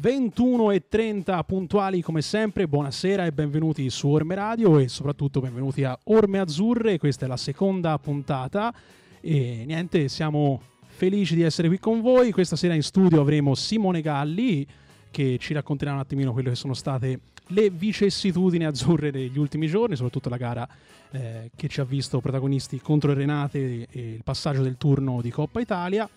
21.30 puntuali come sempre, buonasera e benvenuti su Orme Radio e soprattutto benvenuti a Orme Azzurre, questa è la seconda puntata e niente, siamo felici di essere qui con voi, questa sera in studio avremo Simone Galli che ci racconterà un attimino quelle che sono state le vicissitudini azzurre degli ultimi giorni, soprattutto la gara eh, che ci ha visto protagonisti contro il Renate e il passaggio del turno di Coppa Italia.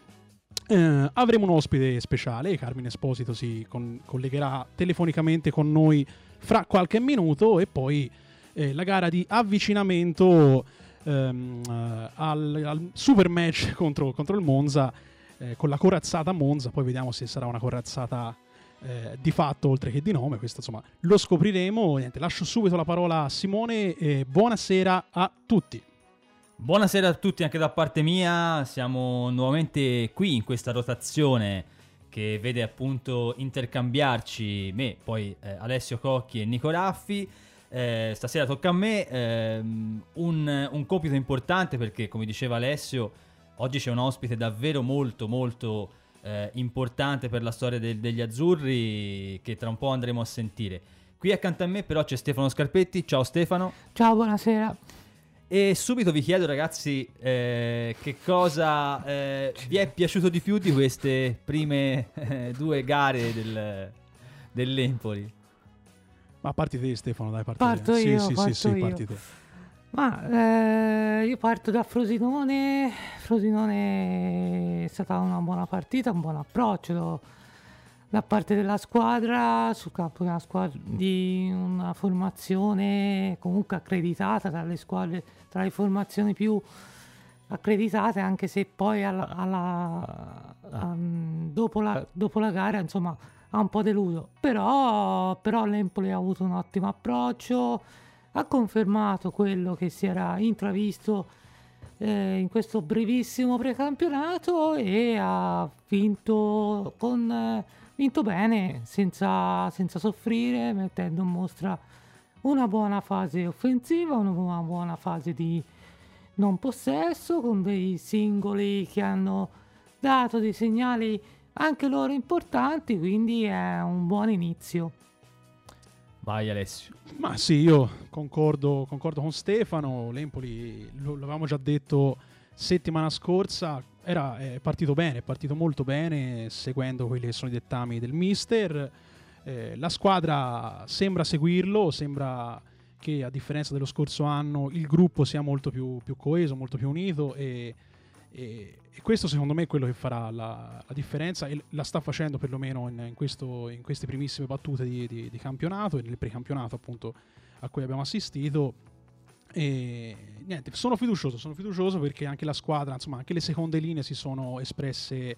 Eh, avremo un ospite speciale, Carmine Esposito si con- collegherà telefonicamente con noi fra qualche minuto e poi eh, la gara di avvicinamento ehm, eh, al, al, super match contro, contro il Monza eh, con la corazzata Monza, poi vediamo se sarà una corazzata eh, di fatto oltre che di nome, questo insomma lo scopriremo. Niente, lascio subito la parola a Simone e buonasera a tutti. Buonasera a tutti anche da parte mia, siamo nuovamente qui in questa rotazione che vede appunto intercambiarci me, poi eh, Alessio Cocchi e Nico Raffi. Eh, stasera tocca a me ehm, un, un, compito importante perché come diceva Alessio oggi c'è un ospite davvero molto molto eh, importante per la storia de- degli azzurri che tra un po' andremo a sentire. Qui accanto a me però c'è Stefano Scarpetti, ciao Stefano. Ciao, buonasera. E subito vi chiedo, ragazzi, eh, che cosa eh, vi è piaciuto di più di queste prime eh, due gare del, dell'Empoli? Ma parti te, Stefano, dai, parti parto te. Io, sì, parto sì, sì, io. parti te. Ma eh, io parto da Frosinone. Frosinone è stata una buona partita, un buon approccio da parte della squadra sul campo di una, squadra, di una formazione comunque accreditata tra le squadre, tra le formazioni più accreditate, anche se poi alla, alla, um, dopo, la, dopo, la, gara insomma ha un po' deluso. Però, però l'Empoli ha avuto un ottimo approccio, ha confermato quello che si era intravisto eh, in questo brevissimo precampionato e ha vinto con... Eh, vinto bene, senza, senza soffrire, mettendo in mostra una buona fase offensiva, una buona fase di non possesso, con dei singoli che hanno dato dei segnali anche loro importanti, quindi è un buon inizio. Vai Alessio. Ma sì, io concordo, concordo con Stefano, l'Empoli, lo, l'avevamo già detto settimana scorsa, era è partito bene, è partito molto bene, seguendo quelli che sono i dettami del mister. Eh, la squadra sembra seguirlo, sembra che a differenza dello scorso anno il gruppo sia molto più, più coeso, molto più unito e, e, e, questo secondo me è quello che farà la, la differenza e la sta facendo perlomeno in, in, questo, in queste primissime battute di, di, di campionato e nel precampionato appunto a cui abbiamo assistito e niente, sono fiducioso, sono fiducioso perché anche la squadra, insomma, anche le seconde linee si sono espresse,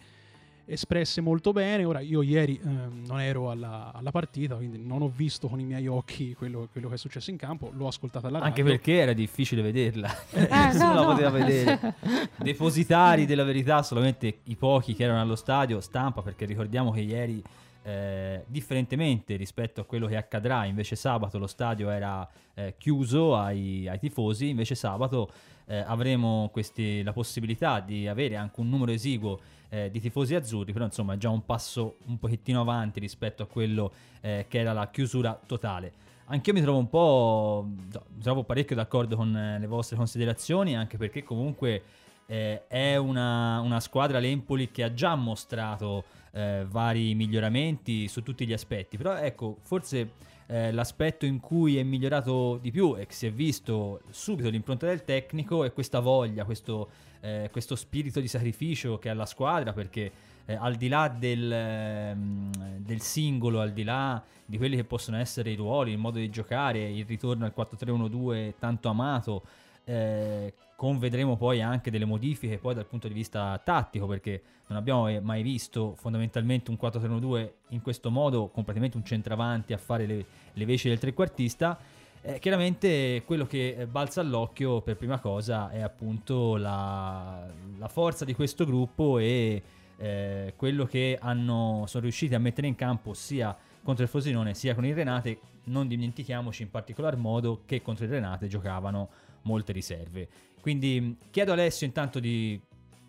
espresse molto bene. Ora, io ieri ehm, non ero alla, alla, partita, quindi non ho visto con i miei occhi quello, quello, che è successo in campo, l'ho ascoltata alla radio. Anche perché era difficile vederla, eh, nessuno no, la poteva vedere. Depositari della verità, solamente i pochi che erano allo stadio, stampa, perché ricordiamo che ieri eh, differentemente rispetto a quello che accadrà, invece sabato lo stadio era eh, chiuso ai, ai, tifosi, invece sabato eh, avremo questi, la possibilità di avere anche un numero esiguo eh, di tifosi azzurri, però insomma è già un passo un pochettino avanti rispetto a quello eh, che era la chiusura totale. Anche io mi trovo un po', mi trovo parecchio d'accordo con le vostre considerazioni, anche perché comunque eh, è una, una, squadra l'Empoli che ha già mostrato eh, vari miglioramenti su tutti gli aspetti, però ecco, forse eh, l'aspetto in cui è migliorato di più e che si è visto subito l'impronta del tecnico è questa voglia, questo, eh, questo spirito di sacrificio che ha la squadra, perché eh, al di là del, ehm, del, singolo, al di là di quelli che possono essere i ruoli, il modo di giocare, il ritorno al 4-3-1-2 tanto amato, eh, convedremo poi anche delle modifiche poi dal punto di vista tattico perché non abbiamo mai visto fondamentalmente un 4-3-1-2 in questo modo completamente un centravanti a fare le, le veci del trequartista. Eh, chiaramente quello che balza all'occhio per prima cosa è appunto la, la forza di questo gruppo e eh, quello che hanno, sono riusciti a mettere in campo sia contro il Frosinone sia con il Renate. Non dimentichiamoci in particolar modo che contro il Renate giocavano molte riserve. Quindi chiedo a Alessio intanto di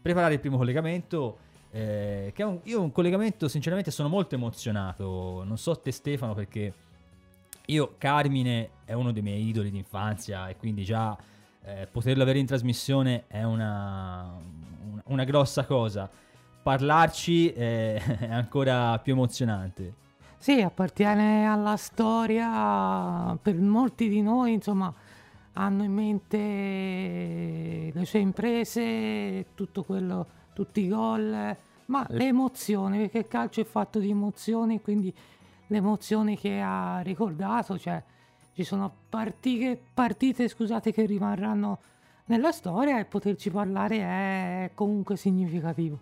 preparare il primo collegamento Eh, che un, io un collegamento, sinceramente, sono molto emozionato. Non so te, Stefano, perché io, Carmine, è uno dei miei idoli d'infanzia e quindi già eh, poterlo avere in trasmissione è una, una, una grossa cosa. Parlarci è, è ancora più emozionante. Sì, appartiene alla storia, per molti di noi, insomma, hanno in mente le sue imprese, tutto quello, tutti i gol, ma le emozioni, perché il calcio è fatto di emozioni, quindi le emozioni che ha ricordato, cioè ci sono partite, partite scusate, che rimarranno nella storia e poterci parlare è comunque significativo.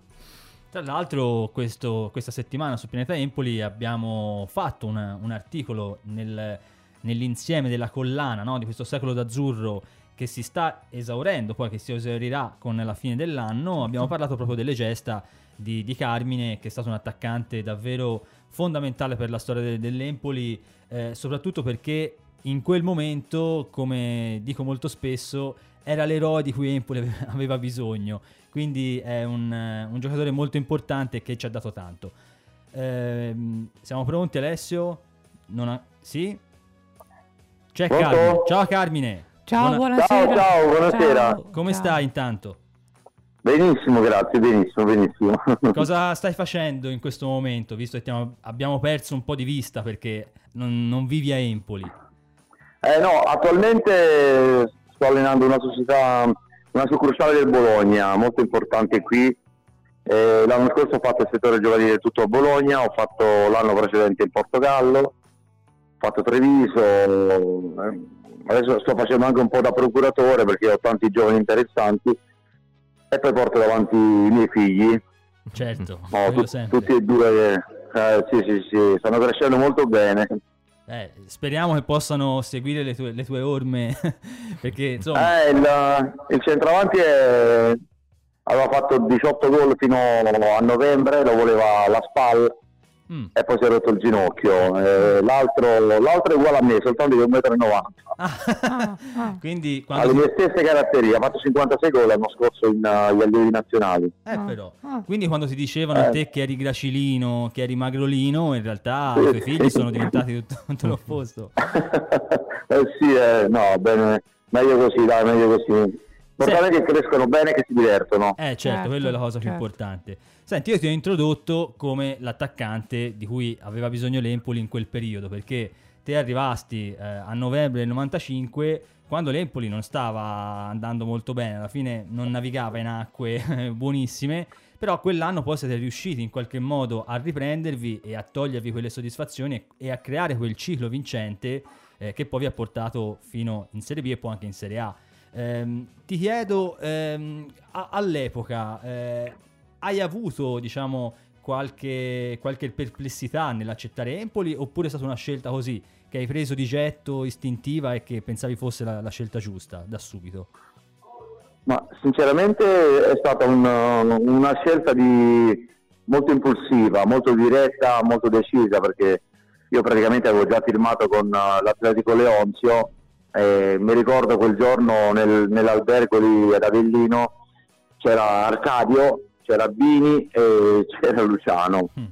Tra l'altro questo, questa settimana su Pianeta Empoli abbiamo fatto una, un articolo nel, nell'insieme della collana no, di questo secolo d'azzurro che si sta esaurendo, poi che si esaurirà con la fine dell'anno. Abbiamo parlato proprio delle gesta di, di Carmine, che è stato un attaccante davvero fondamentale per la storia de, dell'Empoli, eh, soprattutto perché in quel momento, come dico molto spesso, era l'eroe di cui Empoli aveva bisogno. Quindi è un, un giocatore molto importante che ci ha dato tanto. Eh, siamo pronti Alessio? Ha... Sì? C'è Carmine. Ciao Carmine. Ciao, Buona... buonasera. Ciao, ciao, buonasera. Ciao. Come ciao. stai intanto? Benissimo, grazie, benissimo, benissimo. Cosa stai facendo in questo momento, visto che abbiamo perso un po' di vista perché non, non vivi a Empoli? Eh no, attualmente sto allenando una società, una succursale del Bologna, molto importante qui. Eh, l'anno scorso ho fatto il settore giovanile tutto a Bologna, ho fatto l'anno precedente in Portogallo, fatto Treviso, eh, adesso sto facendo anche un po' da procuratore perché ho tanti giovani interessanti e poi porto davanti i miei figli. Certo, no, tu, tutti e due, eh, sì, sì, sì, stanno crescendo molto bene. Eh, speriamo che possano seguire le tue, le tue orme, perché insomma... Eh, il, il centravanti è... aveva fatto 18 gol fino a novembre, lo voleva la spalla Mm. e poi si è rotto il ginocchio. Eh, l'altro, l'altro, è uguale a me, soltanto di 1,90 m. Ah, ah. Quindi quando... Ha le mie stesse caratteristiche, ha fatto 56 gol l'anno scorso in uh, allievi nazionali. Eh, ah, però. Ah. Quindi quando ti dicevano a eh. te che eri gracilino, che eri magrolino, in realtà sì, i tuoi figli sì. sono diventati tutto, tutto l'opposto. eh sì, eh, no, bene, meglio così, dai, meglio così. L'importante è che crescono bene e che si divertono. Eh certo, certo quella è la cosa certo. più importante. Senti, io ti ho introdotto come l'attaccante di cui aveva bisogno l'Empoli in quel periodo, perché te arrivasti eh, a novembre del 95 quando l'Empoli non stava andando molto bene, alla fine non navigava in acque buonissime, però quell'anno poi siete riusciti in qualche modo a riprendervi e a togliervi quelle soddisfazioni e a creare quel ciclo vincente eh, che poi vi ha portato fino in Serie B e poi anche in Serie A. Ehm, ti chiedo, ehm, a- all'epoca eh, hai avuto, diciamo, qualche, qualche perplessità nell'accettare Empoli oppure è stata una scelta così che hai preso di getto istintiva e che pensavi fosse la, la scelta giusta da subito? Ma sinceramente è stata un, una scelta di, molto impulsiva, molto diretta, molto decisa perché io praticamente avevo già firmato con uh, l'Atletico Leonzio eh, mi ricordo quel giorno nel, nell'albergo lì ad Avellino c'era Arcadio, c'era Bini e c'era Luciano. Mm.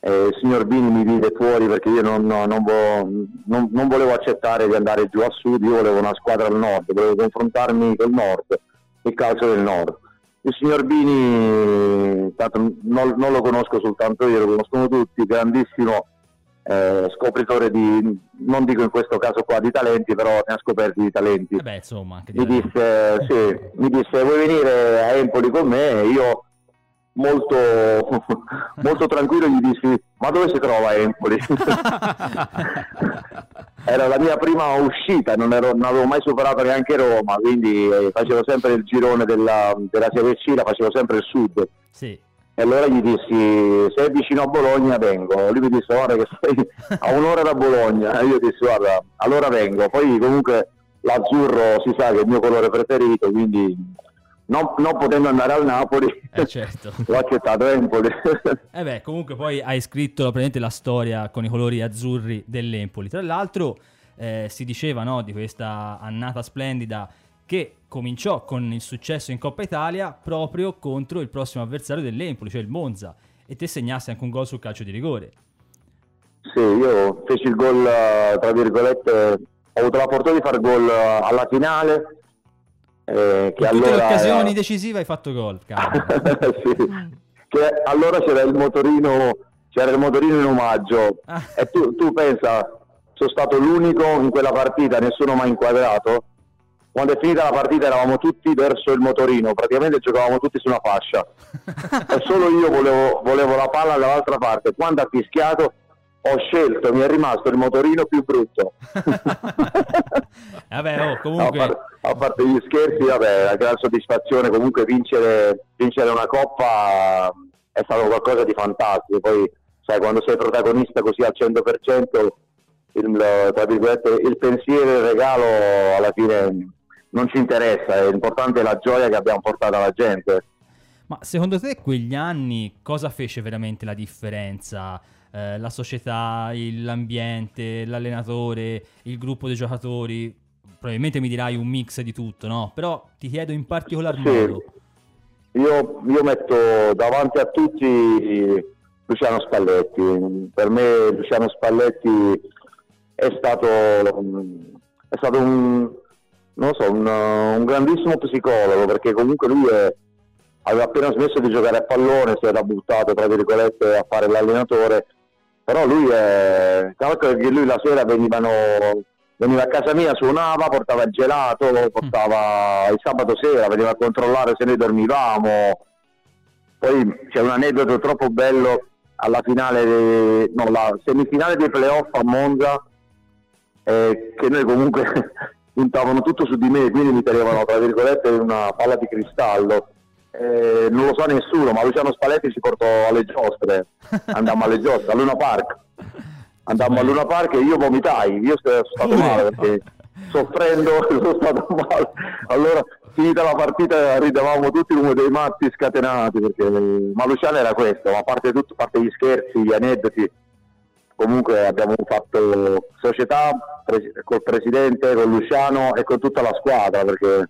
Eh, il signor Bini mi vide fuori perché io non, non, vo- non, non, volevo accettare di andare giù a sud, io volevo una squadra al nord, volevo confrontarmi col nord, il calcio del nord. Il signor Bini, tanto non, non lo conosco soltanto io, lo conoscono tutti, grandissimo eh, scopritore di, non dico in questo caso qua di talenti, però ne ha scoperti di talenti. Eh beh, insomma, mi, disse, sì, mi disse vuoi venire a Empoli con me? Io molto, molto tranquillo gli dissi ma dove si trova Empoli? Era la mia prima uscita, non, ero, non, avevo mai superato neanche Roma, quindi eh, facevo sempre il girone della, della Serie C, la facevo sempre il sud. Sì. E allora gli dissi, se è vicino a Bologna vengo. Lui mi disse, guarda che sei a un'ora da Bologna. E io dissi, guarda, allora vengo. Poi comunque l'azzurro si sa che è il mio colore preferito, quindi non, non potendo andare al Napoli, eh certo. l'ho accettato Empoli. eh beh, comunque poi hai scritto la storia con i colori azzurri dell'Empoli. Tra l'altro eh, si diceva no, di questa annata splendida che cominciò con il successo in Coppa Italia proprio contro il prossimo avversario dell'Empoli, cioè il Monza, e te segnassi anche un gol sul calcio di rigore. Sì, io feci il gol, tra virgolette, ho avuto la fortuna di fare gol alla finale. Eh, che in allora tutte le occasioni era... decisive hai fatto gol, sì. che allora c'era il motorino, c'era il motorino in omaggio ah. e tu, tu pensa, sono stato l'unico in quella partita, nessuno mai inquadrato. Quando è finita la partita eravamo tutti verso il motorino, praticamente giocavamo tutti su una fascia e solo io volevo, volevo la palla dall'altra parte. Quando ha fischiato ho scelto, mi è rimasto il motorino più brutto. vabbè, oh, comunque... a, par- a, parte gli scherzi, vabbè, la gran soddisfazione comunque vincere, vincere una coppa è stato qualcosa di fantastico. Poi, sai, quando sei protagonista così al 100%, il, il pensiero e il regalo alla fine non ci interessa, l'importante è la gioia che abbiamo portato alla gente. Ma secondo te quegli anni cosa fece veramente la differenza? Eh, la società, l'ambiente, l'allenatore, il gruppo dei giocatori. Probabilmente mi dirai un mix di tutto, no? Però ti chiedo in particolar sì. modo. Io, io metto davanti a tutti Luciano Spalletti. Per me Luciano Spalletti è stato, è stato un, so, un, un, grandissimo psicologo perché comunque lui è, aveva appena smesso di giocare a pallone, si era buttato tra virgolette a fare l'allenatore però lui è che lui la sera venivano veniva a casa mia, suonava, portava il gelato, portava il sabato sera, veniva a controllare se noi dormivamo. Poi c'è un aneddoto troppo bello alla finale, no, la semifinale dei playoff a Monza, eh, che noi comunque puntavano tutto su di me, quindi mi tenevano tra virgolette una palla di cristallo eh, non lo sa nessuno, ma Luciano Spalletti ci portò alle giostre, andammo alle giostre, a Luna Park. Andammo a Luna Park e io vomitai, io sono stato male perché soffrendo sono stato male. Allora, finita la partita, ridavamo tutti come dei matti scatenati, perché... ma Luciano era questo, a parte tutto, a parte gli scherzi, gli aneddoti, comunque abbiamo fatto società col presidente, con Luciano e con tutta la squadra, perché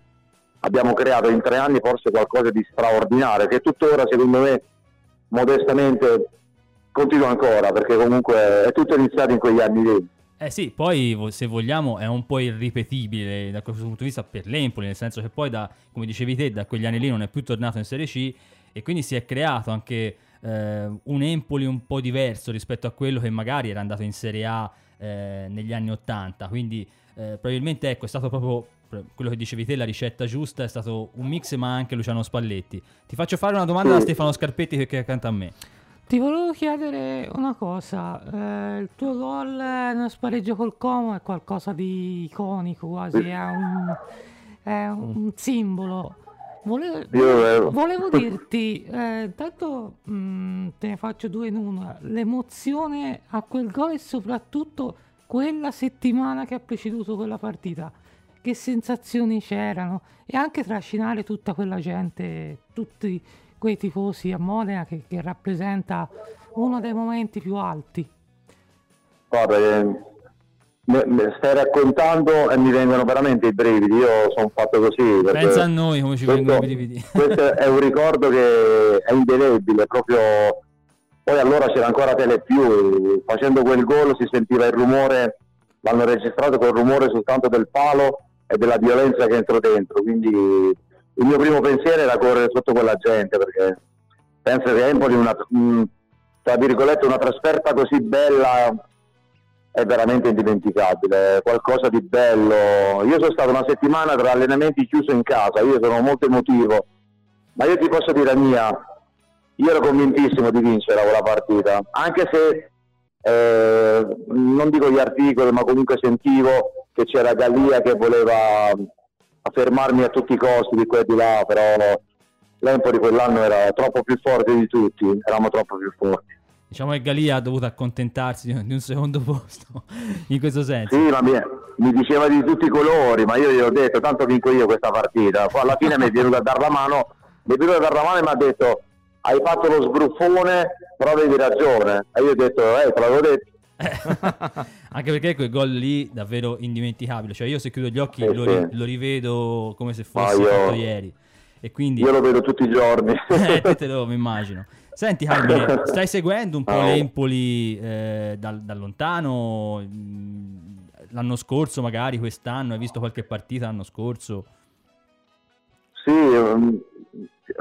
abbiamo creato in tre anni forse qualcosa di straordinario che tuttora secondo me modestamente continua ancora perché comunque è tutto iniziato in quegli anni lì. Eh sì, poi se vogliamo è un po' irripetibile da questo punto di vista per l'Empoli, nel senso che poi da, come dicevi te, da quegli anni lì non è più tornato in Serie C e quindi si è creato anche eh, un Empoli un po' diverso rispetto a quello che magari era andato in Serie A eh, negli anni 80, quindi eh, probabilmente ecco, è stato proprio quello che dicevi te, la ricetta giusta è stato un mix ma anche Luciano Spalletti. Ti faccio fare una domanda da Stefano Scarpetti che accanto a me. Ti volevo chiedere una cosa, eh, il tuo gol nel spareggio col Como è qualcosa di iconico quasi, è un, è un simbolo. Volevo, volevo dirti, eh, intanto mh, mm, te ne faccio due in uno, l'emozione a quel gol e soprattutto quella settimana che ha preceduto quella partita che sensazioni c'erano e anche trascinare tutta quella gente, tutti quei tifosi a Modena che, che rappresenta uno dei momenti più alti. Guarda, eh, stai raccontando e mi vengono veramente i brividi, io sono fatto così. Pensa a noi come ci questo, vengono i brividi. questo è un ricordo che è indelebile, proprio... Poi allora c'era ancora Telepiù, facendo quel gol si sentiva il rumore, l'hanno registrato col rumore soltanto del palo e della violenza che entrò dentro. Quindi il mio primo pensiero era correre sotto quella gente perché penso che Empoli, una, tra virgolette, una trasferta così bella è veramente indimenticabile, qualcosa di bello. Io sono stato una settimana tra allenamenti chiuso in casa, io sono molto emotivo, ma io ti posso dire la mia, io ero convintissimo di vincere quella partita, anche se eh, non dico gli articoli, ma comunque sentivo che c'era Gallia che voleva fermarmi a tutti i costi di qua e di là, però l'Empoli quell'anno era troppo più forte di tutti, eravamo troppo più forti. Diciamo che Galia ha dovuto accontentarsi di un secondo posto, in questo senso. Sì, ma mi, mi diceva di tutti i colori, ma io gli ho detto, tanto vinco io questa partita. Poi alla fine mi è venuto a dare la mano, mi è venuto a dare la mano e mi ha detto, hai fatto lo sbruffone, però avevi ragione. E io ho detto, eh, te l'avevo detto Anche perché quel gol lì davvero indimenticabile. Cioè, io se chiudo gli occhi Eh, lo, sì. lo rivedo come se fosse io- fatto ieri. E quindi Io lo vedo tutti i giorni. eh, te, te lo mi immagino. Senti, Carmine, stai seguendo un po' Oh. l'Empoli eh, dal- da lontano? Mm, L'anno scorso, magari quest'anno, hai visto qualche partita l'anno scorso? Sì, ehm,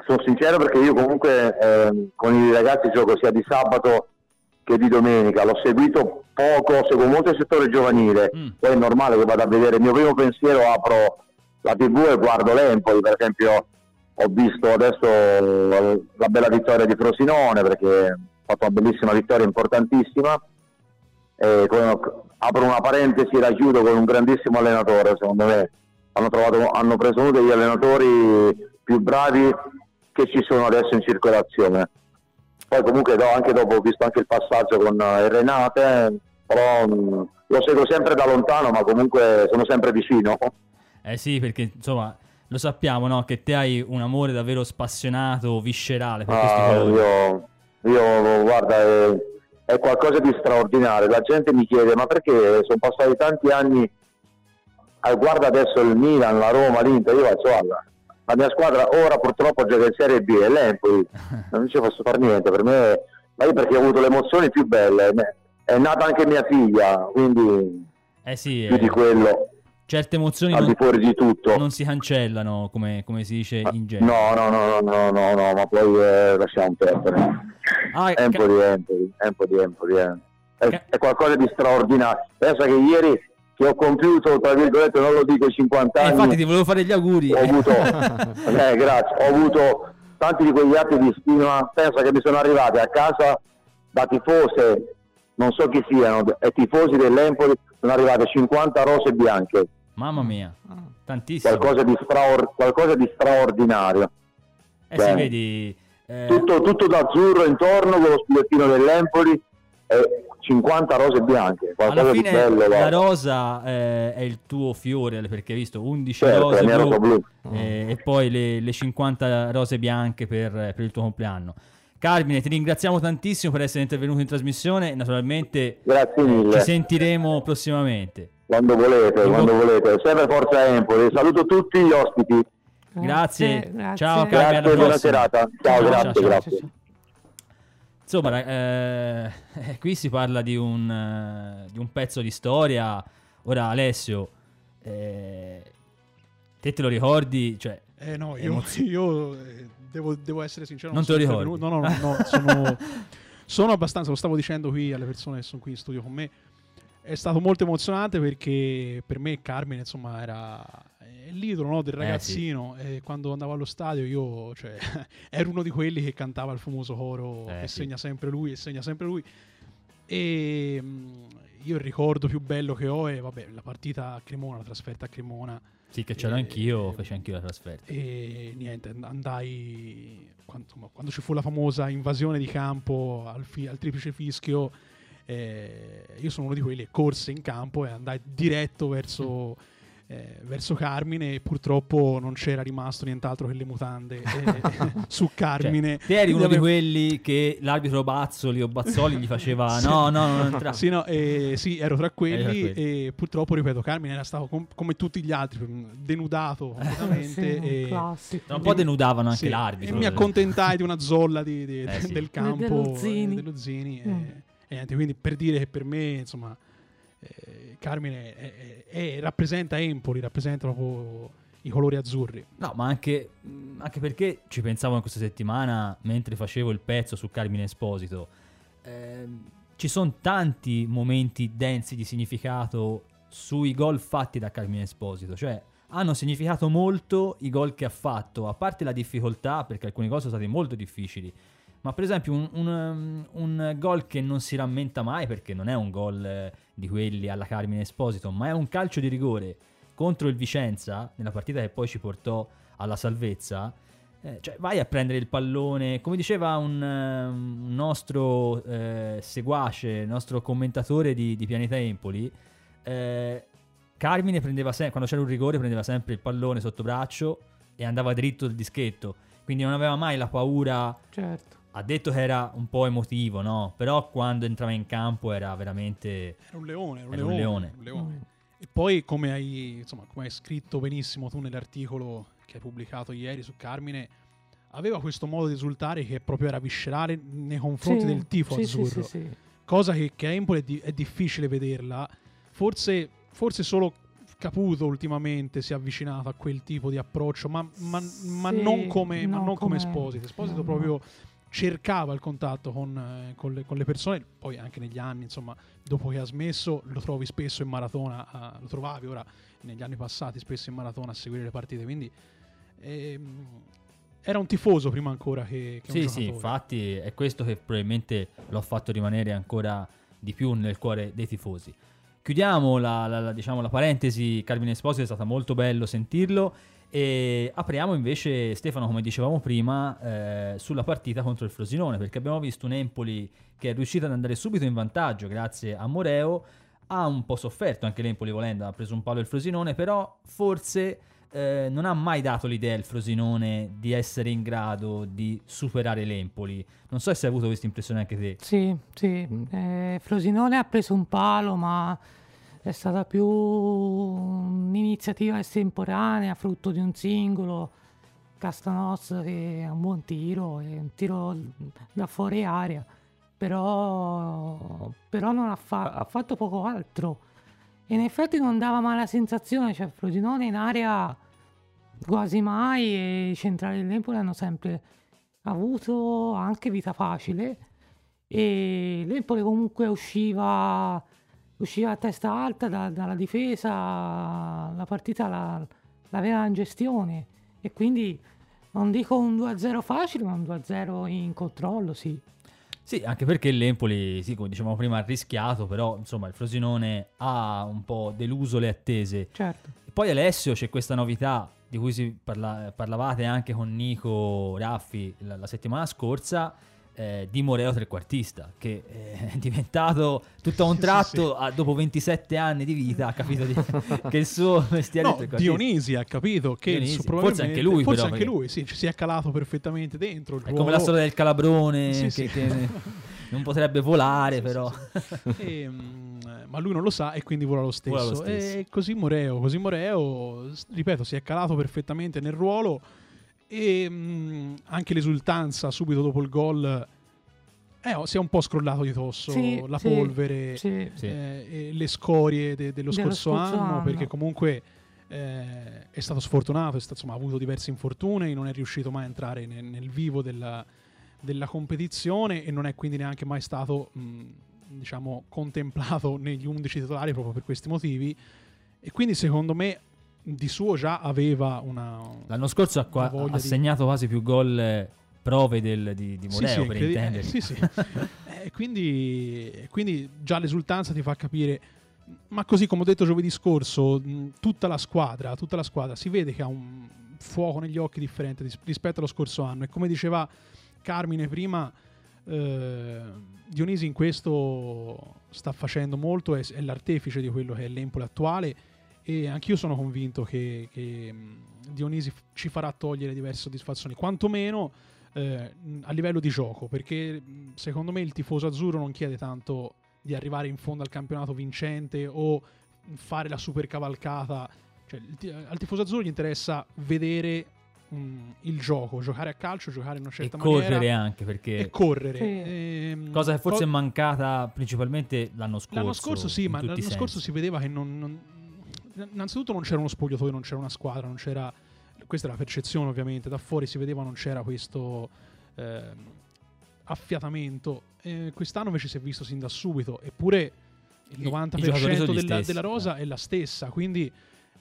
sono sincero perché io comunque ehm, con i ragazzi gioco sia di sabato che di domenica. L'ho seguito poco, seguo molto il settore giovanile. Mm. Poi è normale che vada a vedere. Il mio primo pensiero apro la TV e guardo l'Empoli, per esempio ho visto adesso eh, la bella vittoria di Frosinone perché ha fatto una bellissima vittoria importantissima. E con- apro una parentesi e la chiudo con un grandissimo allenatore, secondo me. Hanno, trovato, hanno preso uno degli allenatori più bravi che ci sono adesso in circolazione. Poi comunque do- anche dopo ho visto anche il passaggio con eh, il Renate, però mh, lo seguo sempre da lontano, ma comunque sono sempre vicino. Eh sì, perché insomma lo sappiamo, no? Che te hai un amore davvero spassionato, viscerale per questi Ah, io, io, guarda, è, è qualcosa di straordinario. La gente mi chiede: ma perché sono passati tanti anni? Ah, guarda adesso il Milan, la Roma, l'Inter. Io faccio, guarda, la mia squadra ora purtroppo gioca in Serie B e l'Empoli non ci posso fare niente. Per me, ma io perché ho avuto le emozioni più belle. È nata anche mia figlia, quindi Eh sì, più eh, di quello, certe emozioni al non, di fuori di tutto. non si cancellano, come, come si dice in genere. No, no, no, no, no, no, no, ma poi eh, lasciamo perdere. Ah, ca- Empoli, Empoli, Empoli, Empoli, eh. è, Ca- è qualcosa di straordinario. Pensa che ieri che ho compiuto, tra virgolette, non lo dico i 50 eh, anni, infatti ti volevo fare gli auguri. ho avuto, eh, grazie, ho avuto tanti di quegli atti di stima. Pensa che mi sono arrivati a casa da tifose, non so chi siano, e tifosi dell'Empoli, sono arrivate 50 rose bianche, Mamma mia, tantissimo. qualcosa di, straor- qualcosa di straordinario. Eh sì, Cioè, vedi... eh, tutto, tutto d'azzurro intorno con lo scudettino dell'Empoli e 50 rose bianche alla di fine bello la guarda. rosa eh, è il tuo fiore, perché hai visto 11 Certo, rose blu, blu. eh, e poi le, le 50 rose bianche per, per il tuo compleanno. Carmine, ti ringraziamo tantissimo per essere intervenuto in trasmissione. Naturalmente mille ci sentiremo prossimamente. quando volete In quando bo- volete sempre forza Empoli saluto tutti gli ospiti Grazie. grazie. Ciao, Carmine, grazie buona prossima. serata ciao, Ciao, grazie ciao, ciao. grazie Insomma, eh, qui si parla di un, eh, di un pezzo di storia. Ora, Alessio, eh, te te lo ricordi? Cioè, Eh no, io, Emozio- io, eh, devo, devo essere sincero. Non te lo ricordi? No, no, no, no, sono, sono abbastanza, lo stavo dicendo qui alle persone che sono qui in studio con me. È stato molto emozionante perché per me Carmine, insomma, era l'idolo no, del Eh, ragazzino. E quando andavo allo stadio io cioè, ero uno di quelli che cantava il famoso coro Eh, e sì. segna sempre lui, e segna sempre lui. E mh, io il ricordo più bello che ho è vabbè, la partita a Cremona, la trasferta a Cremona. sì, che c'ero Eh, anch'io, feci anch'io la trasferta. E niente, and- andai quando, quando ci fu la famosa invasione di campo al, fi- al triplice fischio. Eh, io sono uno di quelli che corse in campo e andai diretto verso, eh, verso Carmine. E purtroppo non c'era rimasto nient'altro che le mutande eh, su Carmine. Cioè, te eri uno di Avevo- quelli che l'arbitro Bazzoli o Bazzoli gli faceva Sì. no, no, non entrare. Sì, no, eh, sì, ero tra quelli, tra quelli. e purtroppo, ripeto, Carmine era stato com- come tutti gli altri, denudato completamente. Sì, un e- classico. Tra un po' denudavano anche Sì, l'arbitro. E mi accontentai di una zolla di- di- Eh sì. del campo Dello Zini. eh, dello Zini. Mm. E, e niente, quindi per dire che per me, insomma, eh, Carmine è- è- è- rappresenta Empoli, rappresenta proprio i colori azzurri. No, ma anche, anche perché ci pensavo in questa settimana mentre facevo il pezzo su Carmine Esposito. Ehm, ci sono tanti momenti densi di significato sui gol fatti da Carmine Esposito. Cioè, hanno significato molto i gol che ha fatto, a parte la difficoltà, perché alcune cose sono state molto difficili. Ma per esempio un, un, um, un gol che non si rammenta mai, perché non è un gol eh, di quelli alla Carmine Esposito, ma è un calcio di rigore contro il Vicenza, nella partita che poi ci portò alla salvezza, eh, cioè vai a prendere il pallone, come diceva un, un nostro eh, seguace, nostro commentatore di, di Pianeta Empoli, eh, Carmine prendeva sempre, quando c'era un rigore prendeva sempre il pallone sotto braccio e andava dritto al dischetto, quindi non aveva mai la paura Certo. Ha detto che era un po' emotivo, no? Però quando entrava in campo era veramente... Era un leone, era un, Era leone, un leone. un leone. Mm. E poi, come hai, insomma, come hai scritto benissimo tu nell'articolo che hai pubblicato ieri su Carmine, aveva questo modo di esultare che proprio era viscerale nei confronti Sì, del tifo sì, sì, azzurro. sì, sì. Cosa che, che a Empoli è, di- è difficile vederla. Forse, forse solo Caputo ultimamente si è avvicinato a quel tipo di approccio, ma, ma- ma non come, ma no, non come Esposito. Esposito no, proprio cercava il contatto con, eh, con le, con le persone, poi anche negli anni, insomma, dopo che ha smesso, lo trovi spesso in maratona, a- lo trovavi ora negli anni passati spesso in maratona a seguire le partite, quindi ehm, era un tifoso prima ancora che, che Sì, sì, infatti è questo che probabilmente l'ho fatto rimanere ancora di più nel cuore dei tifosi. Chiudiamo la, la- la- diciamo, la parentesi Carmine Esposito, è stato molto bello sentirlo e apriamo invece Stefano, come dicevamo prima, eh, sulla partita contro il Frosinone, perché abbiamo visto un Empoli che è riuscito ad andare subito in vantaggio grazie a Moreo, ha un po' sofferto anche l'Empoli volendo, ha preso un palo il Frosinone, però forse eh, non ha mai dato l'idea il Frosinone di essere in grado di superare l'Empoli. Non so se hai avuto questa impressione anche te. Sì, sì. eh, Frosinone ha preso un palo, ma è stata più un'iniziativa estemporanea, frutto di un singolo. Castanos che ha un buon tiro, è un tiro da fuori area, però, però non ha, fa- ha fatto poco altro. E in effetti non dava mai la sensazione, cioè Frosinone in area quasi mai e i centrali dell'Empoli hanno sempre avuto anche vita facile e l'Empoli comunque usciva, usciva a testa alta da- dalla difesa, la partita la- l'aveva in gestione e quindi non dico un 2-0 facile ma un 2-0 in controllo, sì. Sì, anche perché l'Empoli, sì, come dicevamo prima, ha rischiato, però insomma il Frosinone ha un po' deluso le attese. Certo. E poi Alessio c'è questa novità di cui si parla- parlavate anche con Nico Raffi la, la settimana scorsa eh, di Moreo trequartista che eh, è diventato tutto a un Sì, tratto a- dopo 27 anni di vita ha capito di- che il suo mestiere è No, trequartista. Dionisi ha capito che il suo- forse anche lui, forse però, anche lui, sì, ci si è calato perfettamente dentro è come ruolo. la storia del calabrone Sì, che, sì. che non potrebbe volare Sì, sì, però E, mm, ma lui non lo sa e quindi vola lo stesso. Vola lo stesso. E così Moreo, così Moreo, ripeto, si è calato perfettamente nel ruolo e mm, anche l'esultanza subito dopo il gol eh, oh, si è un po' scrollato di tosso Sì, la sì, polvere, Sì. Sì. eh, e le scorie de- dello, Dello scorso, scorso anno, anno. perché comunque eh, è stato sfortunato, è stato, insomma, ha avuto diversi infortuni, non è riuscito mai a entrare nel, nel vivo della, della competizione e non è quindi neanche mai stato mh, diciamo contemplato negli 11 titolari proprio per questi motivi e quindi secondo me di suo già aveva una l'anno scorso ha, qua- ha di- segnato quasi più gol eh, prove del- di, di Sì, Moreo sì, per incredi- intenderci eh, sì, sì. Eh, quindi, quindi già l'esultanza ti fa capire ma così come ho detto giovedì scorso tutta la squadra tutta la squadra si vede che ha un fuoco negli occhi differente ris- rispetto allo scorso anno e come diceva Carmine prima eh, Dionisi in questo sta facendo molto è, è l'artefice di quello che è l'Empoli attuale e anch'io sono convinto che, che, mh, Dionisi ci farà togliere diverse soddisfazioni quantomeno eh, a livello di gioco, perché mh, secondo me il tifoso azzurro non chiede tanto di arrivare in fondo al campionato vincente o fare la super cavalcata. Cioè, ti- al tifoso azzurro gli interessa vedere mh, il gioco, giocare a calcio, giocare in una e certa correre maniera anche perché e correre. Sì. Ehm, cosa che forse co- è mancata principalmente l'anno scorso L'anno scorso sì, ma l'anno scorso si vedeva che non, non- Innanzitutto non c'era uno spogliatoio, non c'era una squadra, non c'era... Questa è la percezione ovviamente, da fuori si vedeva non c'era questo ehm, affiatamento. Eh, quest'anno invece si è visto sin da subito, eppure il I- i 90% giocatori sono gli della, della rosa eh. è la stessa, quindi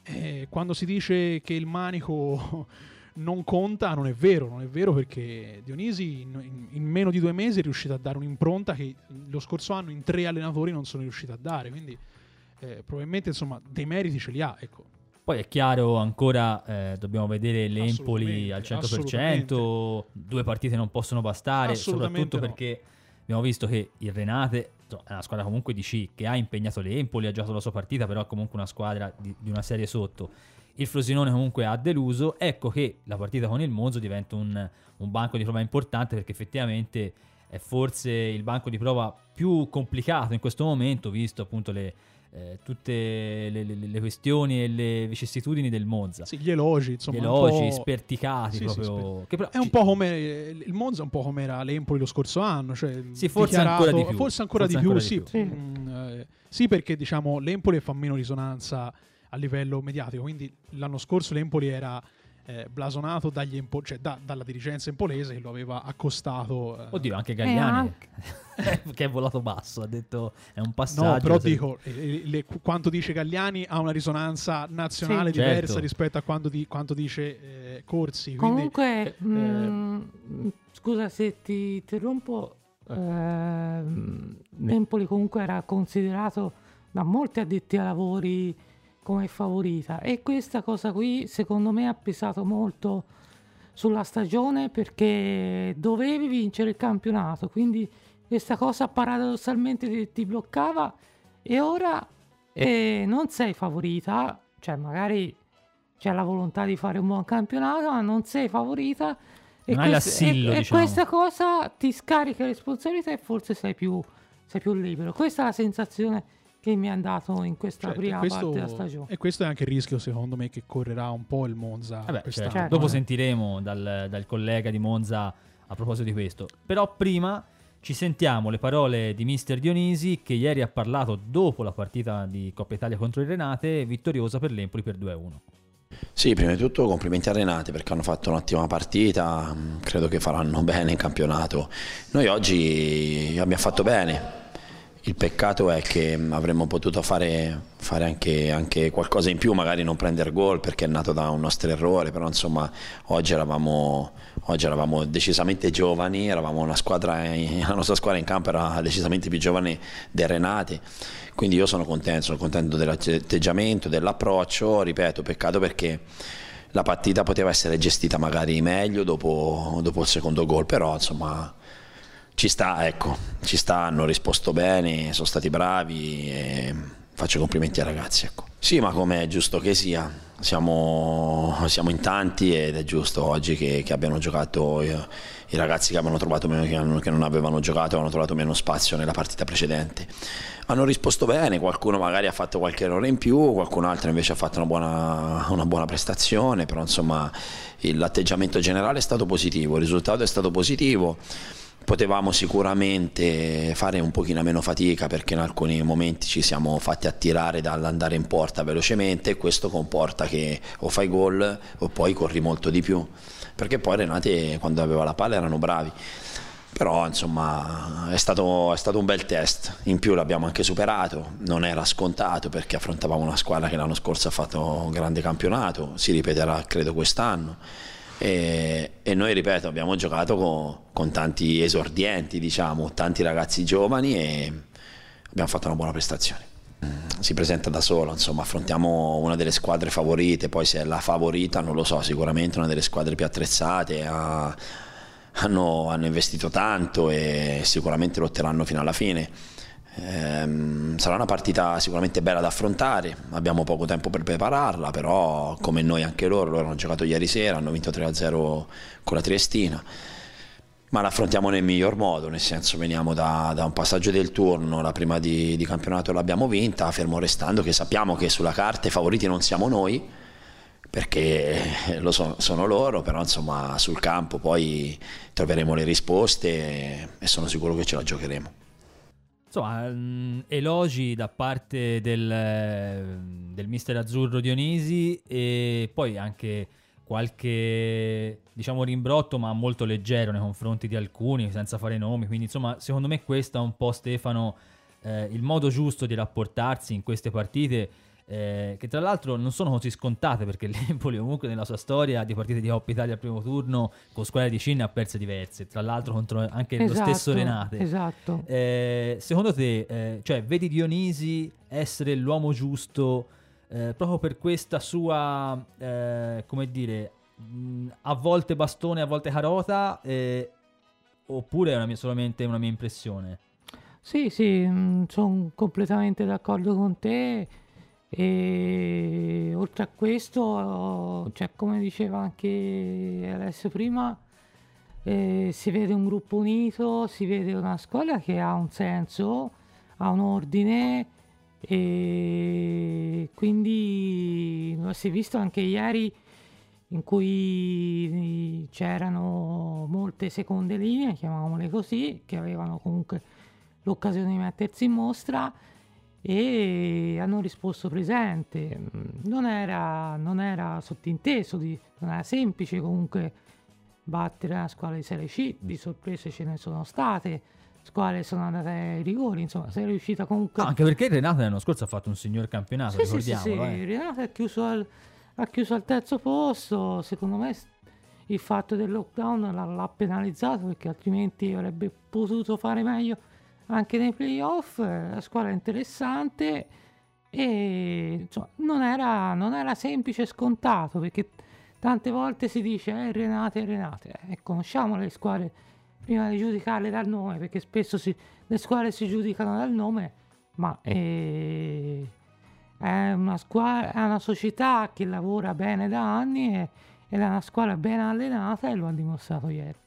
eh, quando si dice che il manico non conta, non è vero, non è vero perché Dionisi in, in- in meno di due mesi è riuscito a dare un'impronta che lo scorso anno in tre allenatori non sono riusciti a dare, quindi eh, probabilmente insomma dei meriti ce li ha, ecco. Poi è chiaro, ancora eh, dobbiamo vedere l'Empoli al Assolutamente, 100%, due partite non possono bastare, soprattutto no. perché abbiamo visto che il Renate è una squadra comunque di C, che ha impegnato l'Empoli, ha giocato la sua partita, però è comunque una squadra di, di una serie sotto. il Frosinone comunque ha deluso, ecco che la partita con il Monzo diventa un, un banco di prova importante perché effettivamente è forse il banco di prova più complicato in questo momento, visto appunto le, eh, tutte le, le, le, questioni e le vicissitudini del Monza. Sì, gli elogi, insomma. Gli elogi sperticati sì, proprio. Sì, sper- è un po' come il Monza, un po' come era l'Empoli lo scorso anno. Cioè sì, forse ancora di più. Forse ancora forse di più, ancora sì. Di più. Mm, eh, sì, perché diciamo l'Empoli fa meno risonanza a livello mediatico. Quindi l'anno scorso l'Empoli era eh, blasonato Empo- cioè da, dalla dirigenza empolese che lo aveva accostato. Eh. Oddio, anche Gagliani. che è volato basso, ha detto è un passaggio. No, però dico, le, le, quanto dice Gagliani ha una risonanza nazionale sì, diversa certo. rispetto a quanto, di, quanto dice eh, Corsi. Comunque, quindi, mh, eh, mm, scusa se ti interrompo, eh, Empoli comunque era considerato da molti addetti ai lavori come favorita e questa cosa qui secondo me ha pesato molto sulla stagione perché dovevi vincere il campionato, quindi questa cosa paradossalmente ti, ti bloccava e ora eh, non sei favorita, cioè magari c'è la volontà di fare un buon campionato, ma non sei favorita e, quest- e, diciamo. e questa cosa ti scarica responsabilità e forse sei più, sei più libero. Questa è la sensazione che mi ha dato in questa certo, prima questo, parte della stagione. E questo è anche il rischio, secondo me, che correrà un po' il Monza. Vabbè, eh certo. Certo. Dopo sentiremo dal, dal, collega di Monza a proposito di questo. Però prima ci sentiamo le parole di mister Dionisi che ieri ha parlato dopo la partita di Coppa Italia contro il Renate, vittoriosa per l'Empoli per 2-1. Sì, prima di tutto complimenti a Renate perché hanno fatto un'ottima partita, credo che faranno bene in campionato. Noi oggi abbiamo fatto bene, il peccato è che avremmo potuto fare, fare anche, anche, qualcosa in più, magari non prendere gol perché è nato da un nostro errore, però insomma oggi eravamo, oggi eravamo decisamente giovani, eravamo una squadra, la nostra squadra in campo era decisamente più giovane del Renate, quindi io sono contento, sono contento dell'atteggiamento, dell'approccio, ripeto, peccato perché la partita poteva essere gestita magari meglio dopo, dopo il secondo gol, però insomma ci sta, ecco, ci sta, hanno risposto bene, sono stati bravi e faccio complimenti ai ragazzi. Ecco. Sì, ma come è giusto che sia, siamo, siamo in tanti ed è giusto oggi che, che abbiano giocato i, i, ragazzi che, meno, che, che non avevano giocato, hanno trovato meno spazio nella partita precedente. Hanno risposto bene, qualcuno magari ha fatto qualche errore in più, qualcun altro invece ha fatto una buona, una buona prestazione, però insomma l'atteggiamento generale è stato positivo, il risultato è stato positivo potevamo sicuramente fare un pochino meno fatica perché in alcuni momenti ci siamo fatti attirare dall'andare in porta velocemente e questo comporta che o fai gol o poi corri molto di più. Perché poi Renate quando aveva la palla erano bravi. Però insomma è stato, è stato un bel test. In più l'abbiamo anche superato non era scontato perché affrontavamo una squadra che l'anno scorso ha fatto un grande campionato si ripeterà credo quest'anno e, e, noi, ripeto, abbiamo giocato con, con, tanti esordienti, diciamo, tanti ragazzi giovani e abbiamo fatto una buona prestazione. Si presenta da solo, insomma, affrontiamo una delle squadre favorite, poi se è la favorita non lo so, sicuramente una delle squadre più attrezzate, ha, hanno, hanno investito tanto e sicuramente lotteranno fino alla fine sarà una partita sicuramente bella da affrontare, abbiamo poco tempo per prepararla, però come noi anche loro, loro hanno giocato ieri sera, hanno vinto 3-0 con la Triestina, ma l'affrontiamo nel miglior modo, nel senso veniamo da, da un passaggio del turno, la prima di, di campionato l'abbiamo vinta, fermo restando che sappiamo che sulla carta i favoriti non siamo noi, perché lo so, sono loro, però insomma sul campo poi troveremo le risposte e sono sicuro che ce la giocheremo. Insomma, mh, elogi da parte del, del mister azzurro Dionisi e poi anche qualche diciamo rimbrotto ma molto leggero nei confronti di alcuni senza fare nomi. Quindi insomma secondo me questo è un po' Stefano eh, il modo giusto di rapportarsi in queste partite eh, che tra l'altro non sono così scontate perché l'Empoli comunque nella sua storia di partite di Coppa Italia al primo turno con squadre di Cina ha perse diverse, tra l'altro contro anche esatto, lo stesso Renate. Esatto. Eh, secondo te, eh, cioè, vedi Dionisi essere l'uomo giusto eh, proprio per questa sua, eh, come dire, a volte bastone, a volte carota, eh, oppure è una mia, solamente una mia impressione? Sì, sì, sono completamente d'accordo con te E oltre a questo, cioè, come diceva anche Alessio prima, eh, si vede un gruppo unito, si vede una scuola che ha un senso, ha un ordine e quindi lo si è visto anche ieri in cui c'erano molte seconde linee, chiamiamole così, che avevano comunque l'occasione di mettersi in mostra e hanno risposto presente. Non era, non era sottinteso, di, non era semplice comunque battere una squadra di Serie C, di sorprese ce ne sono state, squadre sono andate ai rigori, insomma sei riuscita comunque... anche perché Renato l'anno scorso ha fatto un signor campionato, sì. Sì, sì. Eh. Renato ha chiuso al ha chiuso al terzo posto, secondo me il fatto del lockdown l'ha penalizzato perché altrimenti avrebbe potuto fare meglio anche nei playoff, la squadra è interessante e insomma, non, era, non era semplice e scontato perché tante volte si dice eh, Renate, Renate, eh, conosciamo le squadre prima di giudicarle dal nome perché spesso si, le squadre si giudicano dal nome ma eh, è una, squadra, è una società che lavora bene da anni e, ed è una squadra ben allenata e lo ha dimostrato ieri.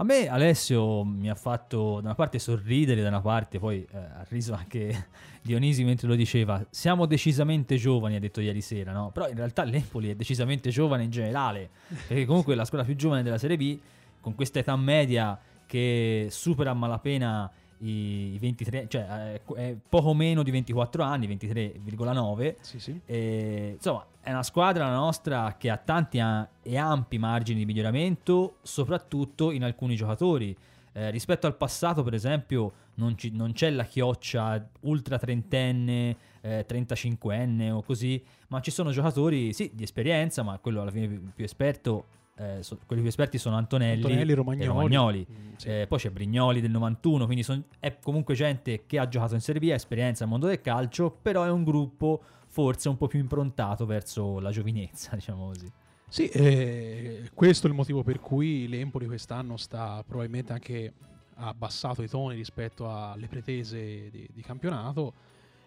A me Alessio mi ha fatto da una parte sorridere, da una parte poi eh, ha riso anche Dionisi mentre lo diceva. Siamo decisamente giovani, ha detto ieri sera, no? Però in realtà l'Empoli è decisamente giovane in generale, perché comunque è la squadra più giovane della Serie B, con questa età media che supera a malapena i 23, cioè è poco meno di 24 anni, 23,9. Sì, sì. E, insomma, è una squadra la nostra che ha tanti e ampi margini di miglioramento, soprattutto in alcuni giocatori. Eh, rispetto al passato, per esempio, non, ci, non c'è la chioccia ultra trentenne, eh, 35enne o così, ma ci sono giocatori, sì, di esperienza, ma quello alla fine più, più esperto eh, so, quelli più esperti sono Antonelli, Antonelli Romagnoli. e Romagnoli. Mm, sì. eh, poi c'è Brignoli del 91, quindi son, è comunque gente che ha giocato in Serie B, ha esperienza nel mondo del calcio, però è un gruppo forse un po' più improntato verso la giovinezza, diciamo così. Sì, eh, questo è il motivo per cui l'Empoli quest'anno sta probabilmente anche abbassato i toni rispetto alle pretese di, di campionato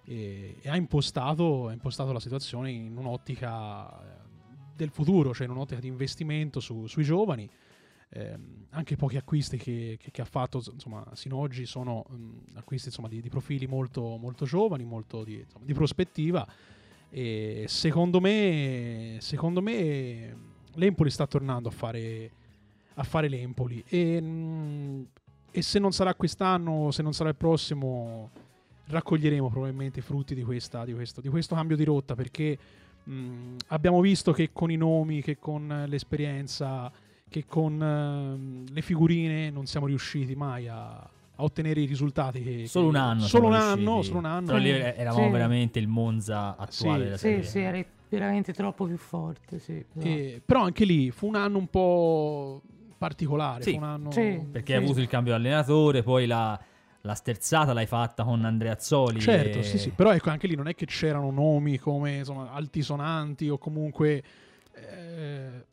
e, e ha, impostato, ha impostato la situazione in un'ottica del futuro, cioè in un'ottica di investimento su, sui giovani. Eh, anche pochi acquisti che, che, che, ha fatto insomma, sino ad oggi sono mh, acquisti insomma, di, di, profili molto, molto giovani, molto di, insomma, di, prospettiva. E secondo me, secondo me l'Empoli sta tornando a fare, a fare l'Empoli. E, mh, e se non sarà quest'anno, se non sarà il prossimo, raccoglieremo probabilmente i frutti di, questa, di, questo, di questo cambio di rotta perché Mm, abbiamo visto che con i nomi, che con l'esperienza, che con uh, le figurine non siamo riusciti mai a, a ottenere i risultati che, solo un anno solo un anno, solo un anno però lì eravamo sì. veramente il Monza attuale sì, della serie sì, sì, era veramente troppo più forte sì, però. E, però anche lì fu un anno un po' particolare sì, anno... perché ha avuto il cambio allenatore poi la la sterzata l'hai fatta con Andrea Azzoli. Certo, e... sì, sì, però ecco, anche lì non è che c'erano nomi come insomma, altisonanti o comunque... Eh,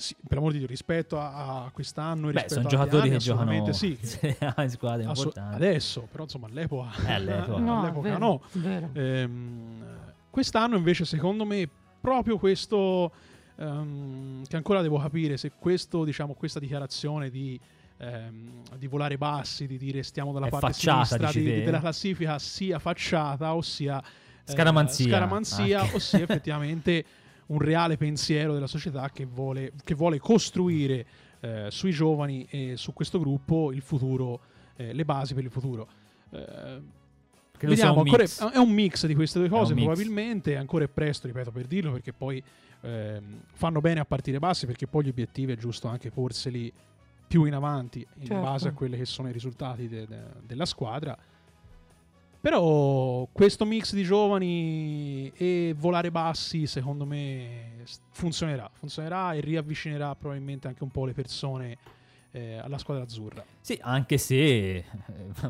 sì, per amor di Dio, rispetto a, a quest'anno Beh, sono giocatori anni, che giocano sì, che in squadre assu- Adesso, però insomma all'epoca, eh, all'epoca. no. all'epoca vero, no. Vero. Ehm, quest'anno invece secondo me proprio questo... Um, che ancora devo capire se questo, diciamo, questa dichiarazione di ehm, di volare bassi, di dire stiamo dalla È parte facciata, sinistra di, della classifica, sia facciata, ossia eh, scaramanzia, scaramanzia ah, ossia effettivamente un reale pensiero della società che vuole, che vuole costruire eh, sui giovani e su questo gruppo il futuro, eh, le basi per il futuro. Eh, vediamo, un ancora, è un mix di queste due cose, mix. probabilmente ancora è presto, ripeto, per dirlo, perché poi ehm, fanno bene a partire bassi, perché poi gli obiettivi è giusto anche porseli più in avanti in certo. base a quelli che sono i risultati de- de- della squadra. Però questo mix di giovani e volare bassi, secondo me, funzionerà. Funzionerà e riavvicinerà probabilmente anche un po' le persone eh, alla squadra azzurra. Sì, anche se eh,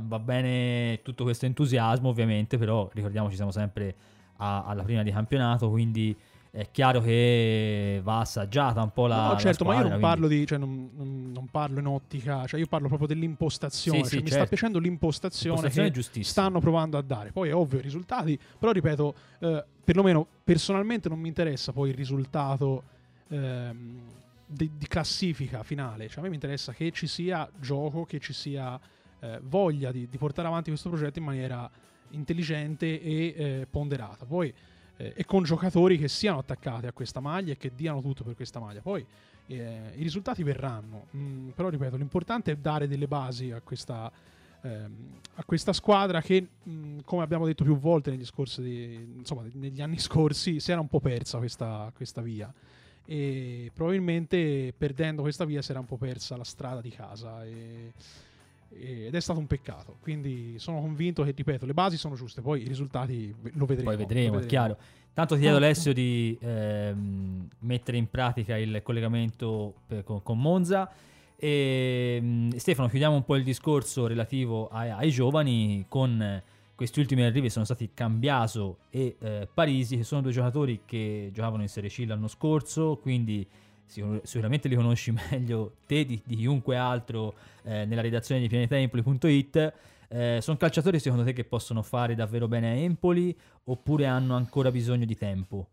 va bene tutto questo entusiasmo, ovviamente, però ricordiamoci siamo sempre a- alla prima di campionato, quindi è chiaro che va assaggiata un po' la. No, certo, la squadra, ma io non quindi... parlo di. Cioè non, non, non, parlo in ottica, cioè io parlo proprio dell'impostazione. Sì, sì, cioè, Mi certo. sta piacendo l'impostazione, che stanno provando a dare. Poi è ovvio i risultati, però ripeto, eh, perlomeno personalmente non mi interessa poi il risultato ehm, di, di classifica finale. Cioè, a me mi interessa che ci sia gioco, che ci sia eh, voglia di, di portare avanti questo progetto in maniera intelligente e eh, ponderata. Poi eh, e con giocatori che siano attaccati a questa maglia e che diano tutto per questa maglia. Poi eh, i risultati verranno, Mm, però ripeto, l'importante è dare delle basi a questa, ehm, a questa squadra che, mm, come abbiamo detto più volte negli, di- insomma, negli anni scorsi, si era un po' persa questa, questa via. E probabilmente perdendo questa via si era un po' persa la strada di casa. E- ed è stato un peccato. Quindi sono convinto che, ripeto, le basi sono giuste, poi i risultati lo vedremo. Poi vedremo, lo è chiaro. Tanto ti chiedo. Alessio di ehm, mettere in pratica il collegamento per- con, con Monza. E mh, Stefano, chiudiamo un po' il discorso relativo ai, ai giovani con eh, questi ultimi arrivi sono stati Cambiaso e eh, Parisi, che sono due giocatori che giocavano in Serie C l'anno scorso, quindi sicuramente li conosci meglio te di, di chiunque altro eh, nella redazione di pianetempoli.it. Eh, sono calciatori secondo te che possono fare davvero bene a Empoli oppure hanno ancora bisogno di tempo?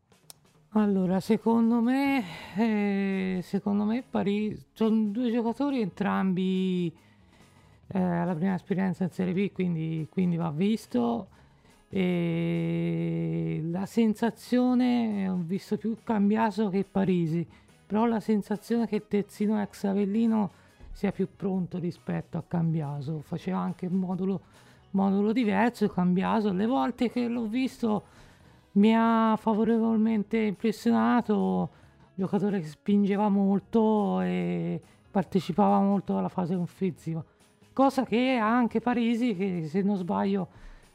Allora, secondo me, eh, secondo me Parisi sono due giocatori entrambi eh, alla prima esperienza in Serie B, quindi, quindi va visto. E la sensazione, ho visto più Cambiaso che Parisi, però la sensazione che Terzino ex Avellino sia più pronto rispetto a Cambiaso. Faceva anche un modulo, modulo diverso, Cambiaso. Le volte che l'ho visto mi ha favorevolmente impressionato, giocatore che spingeva molto e partecipava molto alla fase offensiva, cosa che ha anche Parisi che se non sbaglio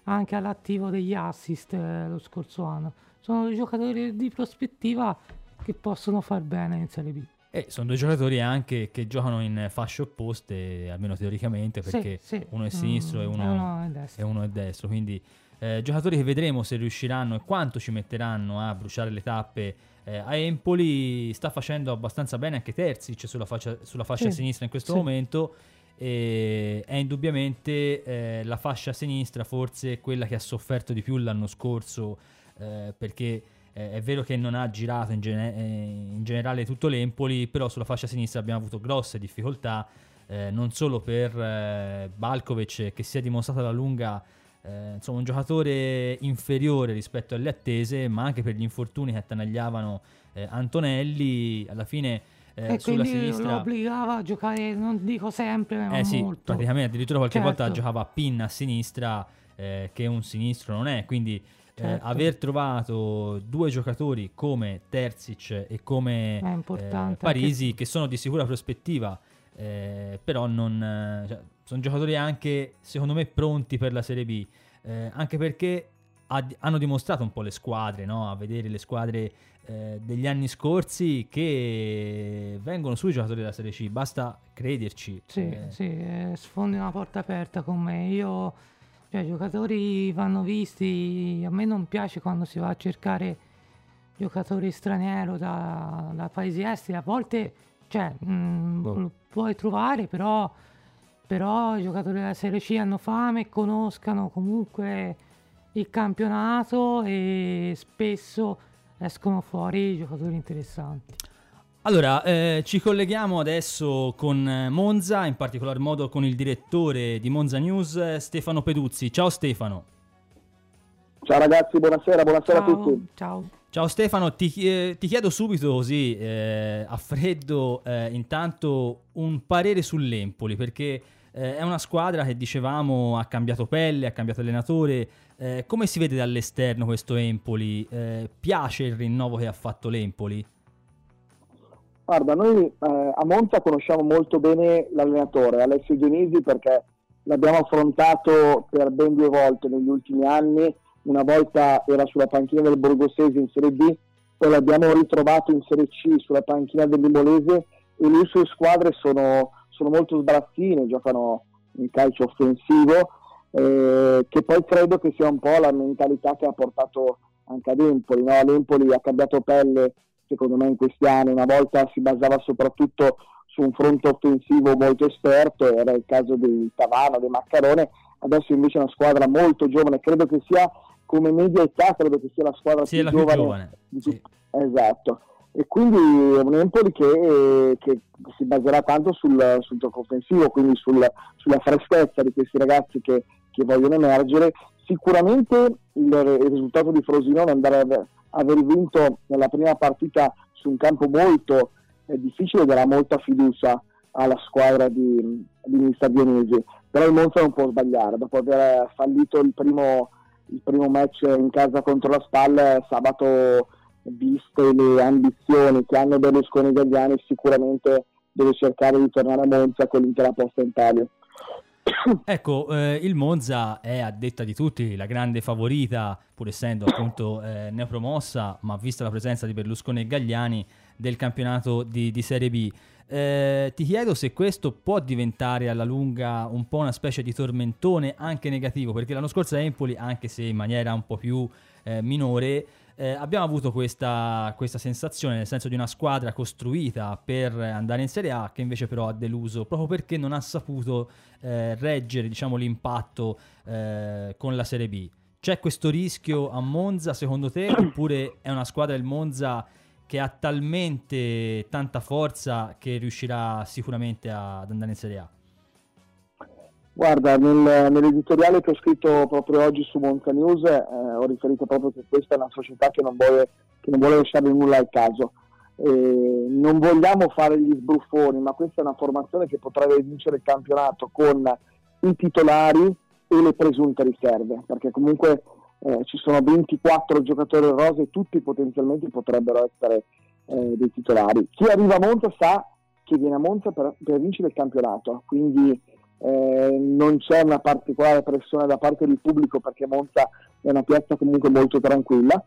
anche all'attivo degli assist eh, lo scorso anno. Sono dei giocatori di prospettiva che possono far bene in Serie B. E sono due giocatori anche che giocano in fasce opposte, almeno teoricamente, Sì, perché sì. uno è sinistro e Mm, uno, è e destro. uno è destro. Quindi eh, giocatori che vedremo se riusciranno e quanto ci metteranno a bruciare le tappe eh, a Empoli. Sta facendo abbastanza bene anche Terzic sulla fascia, sulla fascia Sì, sinistra in questo sì. momento. E è indubbiamente eh, la fascia sinistra forse quella che ha sofferto di più l'anno scorso eh, perché eh, è vero che non ha girato in, gene- eh, in generale tutto l'Empoli però sulla fascia sinistra abbiamo avuto grosse difficoltà eh, non solo per eh, Balkovic che si è dimostrato alla lunga eh, insomma un giocatore inferiore rispetto alle attese ma anche per gli infortuni che attanagliavano eh, Antonelli alla fine eh, e sulla sinistra lo obbligava a giocare, non dico sempre, ma eh sì, molto. praticamente addirittura qualche volta Certo. giocava a pinna a sinistra, eh, che un sinistro non è. Quindi eh, Certo. aver trovato due giocatori come Terzic e come eh, Parisi, che sono di sicura prospettiva, eh, però non, eh, cioè, sono giocatori anche, secondo me, pronti per la Serie B. eh, anche perché ha- hanno dimostrato un po' le squadre, no? a vedere le squadre eh, degli anni scorsi che vengono sui giocatori della Serie C, basta crederci. Sì, eh, sì, eh, sfondi una porta aperta con me. Io, cioè, i giocatori vanno visti. A me non piace quando si va a cercare giocatori stranieri da, da paesi esteri. A volte, cioè, mh, Boh. lo puoi trovare, però, però i giocatori della Serie C hanno fame, conoscano comunque il campionato e spesso escono fuori giocatori interessanti. Allora, eh, ci colleghiamo adesso con eh, Monza, in particolar modo con il direttore di Monza News, eh, Stefano Peduzzi. Ciao Stefano. Ciao ragazzi, buonasera, buonasera a Ciao, tutti. ciao. Ciao Stefano, ti, chie- ti chiedo subito così, eh, a freddo, eh, intanto un parere sull'Empoli, perché eh, è una squadra che dicevamo ha cambiato pelle, ha cambiato allenatore. Eh, come si vede dall'esterno questo Empoli? Eh, piace il rinnovo che ha fatto l'Empoli? Guarda, noi eh, a Monza conosciamo molto bene l'allenatore Alessio Genisi perché l'abbiamo affrontato per ben due volte negli ultimi anni. Una volta era sulla panchina del Borgosese in Serie B, poi l'abbiamo ritrovato in Serie C sulla panchina del Limolese e le sue squadre sono, sono molto sbarazzine, giocano in calcio offensivo, eh, che poi credo che sia un po' la mentalità che ha portato anche ad Empoli, no? l'Empoli ha cambiato pelle secondo me in questi anni, una volta si basava soprattutto su un fronte offensivo molto esperto, era il caso di Tavano, di Maccarone, adesso invece è una squadra molto giovane, credo che sia come media età, credo che sia la squadra sì, più, più giovane, giovane. di sì. Esatto, e quindi è un Empoli che, che si baserà tanto sul, sul gioco offensivo, quindi sul, sulla freschezza di questi ragazzi che, che vogliono emergere. Sicuramente il, il risultato di Frosinone andare a aver vinto nella prima partita su un campo molto eh, difficile darà molta fiducia alla squadra di, di Mister Dionisi, però il Monza non può sbagliare, dopo aver fallito il primo, il primo match in casa contro la Spal, sabato viste le ambizioni che hanno Berlusconi Gagliani sicuramente deve cercare di tornare a Monza con l'intera posta in palio. Ecco, eh, il Monza è a detta di tutti la grande favorita, pur essendo appunto eh, neopromossa, ma vista la presenza di Berlusconi e Gagliani del campionato di, di Serie B. Eh, ti chiedo se questo può diventare alla lunga un po' una specie di tormentone anche negativo, perché l'anno scorso Empoli, anche se in maniera un po' più eh, minore, eh, abbiamo avuto questa, questa, sensazione, nel senso di una squadra costruita per andare in Serie A, che invece però ha deluso proprio perché non ha saputo eh, reggere diciamo, l'impatto eh, con la Serie B. C'è questo rischio a Monza secondo te oppure è una squadra del Monza che ha talmente tanta forza che riuscirà sicuramente a, ad andare in Serie A? Guarda, nel, nell'editoriale che ho scritto proprio oggi su Monza News eh, ho riferito proprio che questa è una società che non vuole, che non vuole lasciare nulla al caso. Eh, non vogliamo fare gli sbruffoni, ma questa è una formazione che potrebbe vincere il campionato con i titolari e le presunte riserve, perché comunque eh, ci sono 24 giocatori in rosa e tutti potenzialmente potrebbero essere eh, dei titolari. Chi arriva a Monza sa che viene a Monza per, per vincere il campionato, quindi eh, non c'è una particolare pressione da parte del pubblico perché Monza è una piazza comunque molto tranquilla,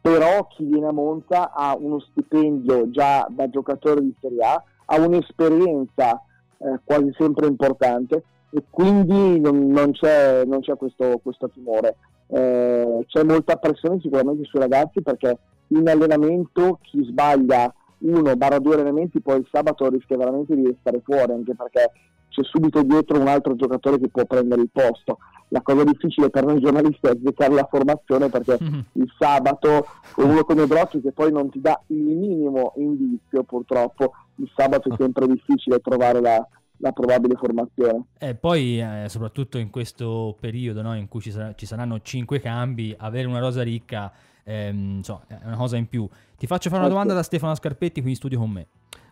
però chi viene a Monza ha uno stipendio già da giocatore di Serie A, ha un'esperienza eh, quasi sempre importante e quindi non, non, c'è, non c'è, questo, questo timore. Eh, c'è molta pressione sicuramente sui ragazzi perché in allenamento chi sbaglia uno barra due allenamenti poi il sabato rischia veramente di restare fuori anche perché c'è subito dietro un altro giocatore che può prendere il posto. La cosa difficile per noi giornalisti è sbeccare la formazione perché mm-hmm. il sabato con uno come Brocchi che poi non ti dà il minimo indizio purtroppo, il sabato è sempre difficile trovare la, la probabile formazione. E poi, eh, soprattutto in questo periodo no, in cui ci, sarà, ci, saranno cinque cambi, avere una rosa ricca ehm, insomma, è una cosa in più. Ti faccio fare una domanda da Stefano Scarpetti qui in studio con me.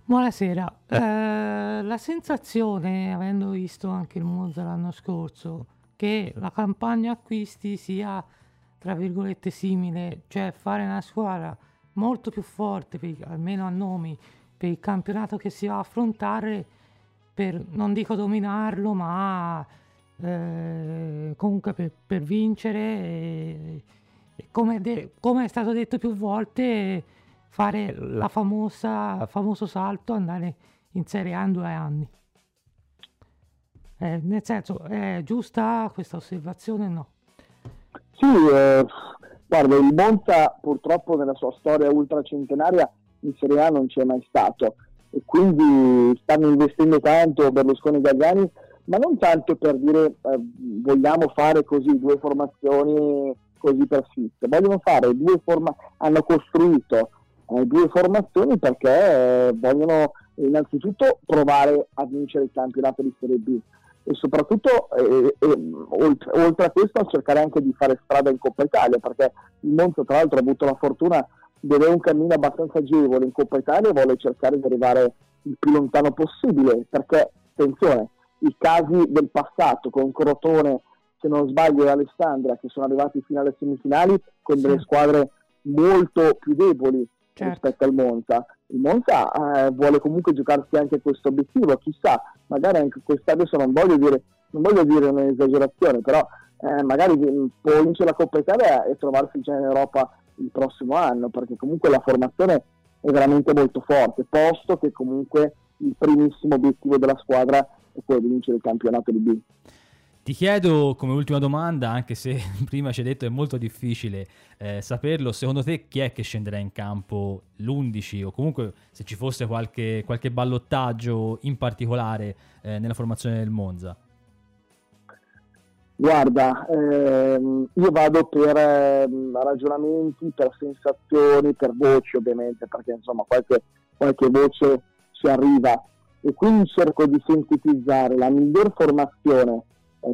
Buonasera, eh, la sensazione, avendo visto anche il Monza l'anno scorso, che la campagna acquisti sia, tra virgolette, simile, cioè fare una squadra molto più forte, per, almeno a nomi, per il campionato che si va a affrontare, per, non dico dominarlo, ma eh, comunque per, per vincere, e, e come, de- come è stato detto più volte fare la famosa famoso salto andare in Serie A in due anni. Eh, nel senso, è giusta questa osservazione no? Sì, eh, guarda, il Monza purtroppo nella sua storia ultracentenaria in Serie A non c'è mai stato e quindi stanno investendo tanto Berlusconi e Gagliani, ma non tanto per dire eh, vogliamo fare così due formazioni così per fitte, vogliono fare due formazioni, hanno costruito eh, due formazioni perché eh, vogliono innanzitutto provare a vincere il campionato di Serie B e soprattutto eh, oltre, oltre, a questo cercare anche di fare strada in Coppa Italia perché il Monza tra l'altro ha avuto la fortuna di avere un cammino abbastanza agevole in Coppa Italia e vuole cercare di arrivare il più lontano possibile perché attenzione i casi del passato con Crotone se non sbaglio e Alessandria che sono arrivati fino alle semifinali con delle squadre molto più deboli certo. rispetto al Monza. Il Monza eh, vuole comunque giocarsi anche questo obiettivo, chissà, magari anche quest'anno adesso non voglio dire, non voglio dire un'esagerazione, però eh, magari può vincere la Coppa Italia e trovarsi già in Europa il prossimo anno, perché comunque la formazione è veramente molto forte, posto che comunque il primissimo obiettivo della squadra è quello di vincere il campionato di B. Ti chiedo come ultima domanda, anche se prima ci hai detto è molto difficile eh, saperlo, secondo te chi è che scenderà in campo l'11 o comunque se ci fosse qualche, qualche ballottaggio in particolare eh, nella formazione del Monza? Guarda, ehm, io vado per eh, ragionamenti, per sensazioni, per voci ovviamente, perché insomma qualche, qualche voce ci arriva e quindi cerco di sintetizzare la miglior formazione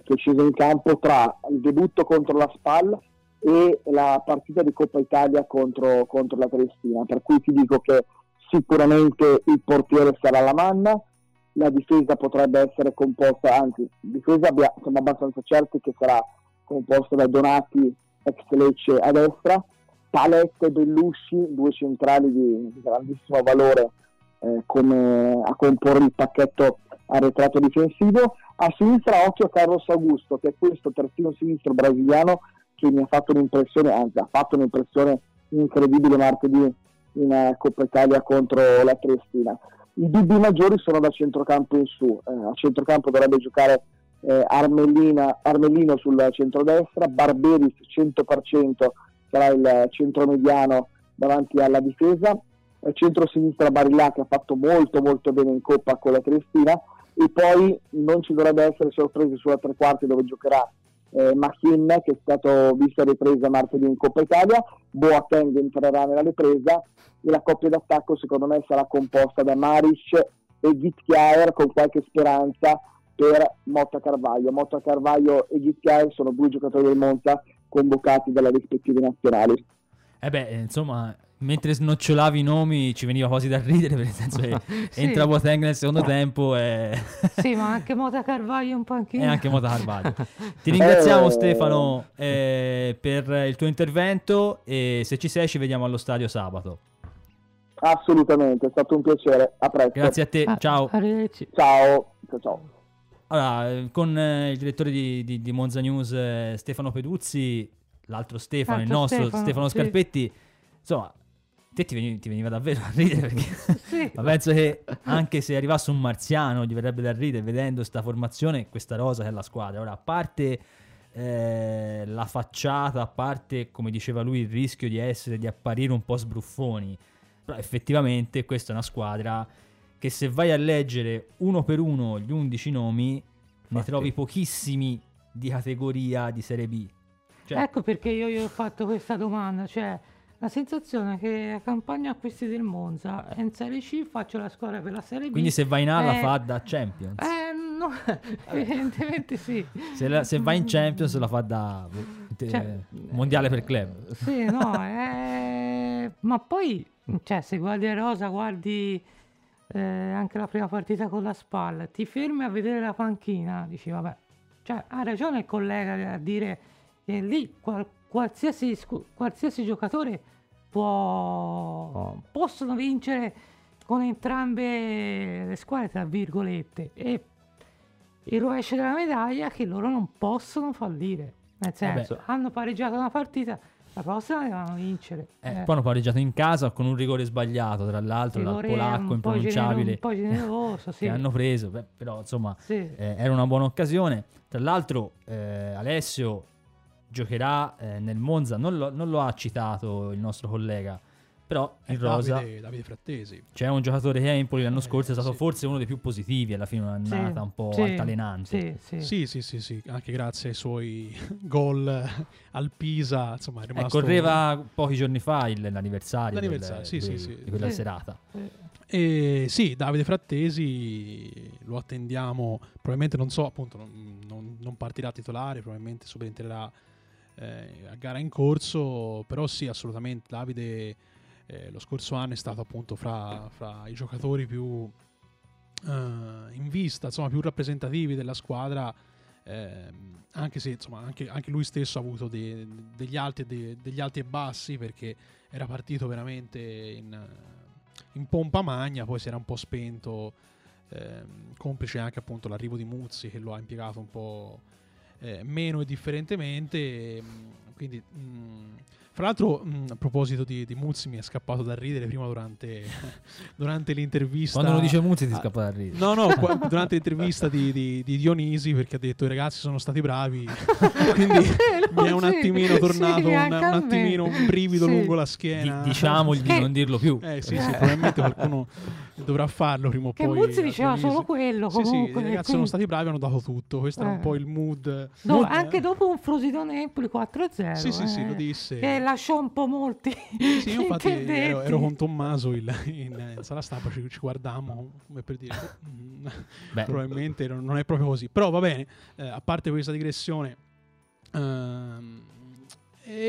che è scesa in campo tra il debutto contro la SPAL e la partita di Coppa Italia contro, contro la Triestina, per cui ti dico che sicuramente il portiere sarà la manna, la difesa potrebbe essere composta, anzi, difesa abbia, siamo abbastanza certi che sarà composta da Donati, ex Lecce a destra, Palette e Bellusci, due centrali di grandissimo valore eh, come a comporre il pacchetto arretrato difensivo, a sinistra occhio Carlos Augusto, che è questo terzino sinistro brasiliano che mi ha fatto un'impressione, anzi ha fatto un'impressione incredibile martedì in uh, Coppa Italia contro la Triestina. I dubbi maggiori sono da centrocampo in su, eh, a centrocampo dovrebbe giocare eh, Armellino sul centrodestra, Barberis 100% sarà il centromediano davanti alla difesa, eh, centro-sinistra Barillà che ha fatto molto molto bene in Coppa con la Triestina e poi non ci dovrebbe essere sorprese sulla tre quarti dove giocherà eh, Machin che è stato visto a ripresa martedì in Coppa Italia, Boateng entrerà nella ripresa e la coppia d'attacco secondo me sarà composta da Maric e Gitchiaer con qualche speranza per Motta Carvaglio. Motta Carvaglio e Gitchiaer sono due giocatori del Monza convocati dalle rispettive nazionali. Eh beh, insomma, mentre snocciolavi i nomi ci veniva quasi da ridere, nel senso che sì. entra Boateng nel secondo tempo e... sì, ma anche Mota Carvaglio un po' anche E anche Mota Carvaglio. Ti ringraziamo eh... Stefano eh, per il tuo intervento e se ci sei ci vediamo allo stadio sabato. Assolutamente, è stato un piacere. A presto. Grazie a te, ah, ciao. Arrivederci. Ciao. ciao, ciao. Allora, con eh, il direttore di, di, di Monza News eh, Stefano Peduzzi, l'altro Stefano, l'altro il nostro Stefano, Stefano Scarpetti, sì. insomma te ti veniva, ti veniva, davvero a ridere perché sì. ma penso che anche se arrivasse un marziano gli verrebbe da ridere vedendo questa formazione questa rosa che è la squadra ora a parte eh, la facciata a parte come diceva lui il rischio di essere di apparire un po' sbruffoni però effettivamente questa è una squadra che se vai a leggere uno per uno gli 11 nomi Infatti. ne trovi pochissimi di categoria di Serie B cioè, ecco perché io gli ho fatto questa domanda cioè la sensazione è che campagna acquisti del Monza in Serie C faccio la squadra per la Serie B. Quindi se vai in A la eh, fa da Champions. Eh, no, evidentemente sì. Se, la, se, vai in Champions la fa da cioè, Mondiale per club. Sì, no, eh, ma poi cioè, se guardi a Rosa, guardi eh, anche la prima partita con la spalla, ti fermi a vedere la panchina, dici vabbè, cioè, ha ragione il collega a dire che lì qualcuno qualsiasi, qualsiasi giocatore può, possono vincere con entrambe le squadre, tra virgolette. E il rovescio della medaglia è che loro non possono fallire. Nel senso, Vabbè. hanno pareggiato una partita, la prossima devono vincere. Eh, eh. Poi hanno pareggiato in casa con un rigore sbagliato, tra l'altro, dal polacco impronunciabile. Un po' generoso, sì. Che hanno preso, Beh, però insomma, sì. eh, era una buona occasione. Tra l'altro, eh, Alessio giocherà eh, nel Monza, non lo, non lo, ha citato il nostro collega, però il Rosa... Davide, Davide Frattesi. C'è un giocatore che Empoli l'anno eh, scorso è stato sì. forse uno dei più positivi, alla fine un'annata sì, un po' sì, altalenante. Sì sì. sì sì. anche grazie ai suoi gol al Pisa, insomma è rimasto... Eh, correva pochi giorni fa il, l'anniversario, l'anniversario del, sì, di, di quella serata. E sì, Davide Frattesi lo attendiamo, probabilmente non so, appunto non, non, non partirà titolare, probabilmente subentrerà eh, a gara in corso, però sì, assolutamente Davide eh, lo scorso anno è stato appunto fra, fra i giocatori più eh, in vista, insomma più rappresentativi della squadra, ehm, anche se insomma anche, anche, lui stesso ha avuto de, degli, alti de, degli alti e bassi perché era partito veramente in, in pompa magna, poi si era un po' spento, ehm, complice anche appunto l'arrivo di Muzzi che lo ha impiegato un po' eh, meno differentemente. Mm, quindi, mh, mm, Fra l'altro, mh, a proposito di, di, Muzzi, mi è scappato da ridere prima durante, durante l'intervista. Quando lo dice Muzzi ti scappa da ridere. No, no, qua, durante l'intervista di, di, di, Dionisi perché ha detto i ragazzi sono stati bravi. Quindi mi è un attimino tornato sì, un, un, attimino un brivido sì. lungo la schiena. Di, diciamogli di non dirlo più. Eh sì, sì, probabilmente qualcuno dovrà farlo prima o poi. Che Muzzi diceva solo quello. Sì, sì, i ragazzi quindi... sono stati bravi, hanno dato tutto. Questo eh. era un po' il mood. No, mood anche eh. dopo un Frosinone Empoli 4-0. Sì, sì, eh, sì, lo disse. Che lasciò un po' molti. Sì, infatti ero, ero, con Tommaso in, in, in sala stampa, ci, ci guardammo come per dire. Mm, probabilmente non è proprio così. Però va bene, eh, a parte questa digressione. Ehm,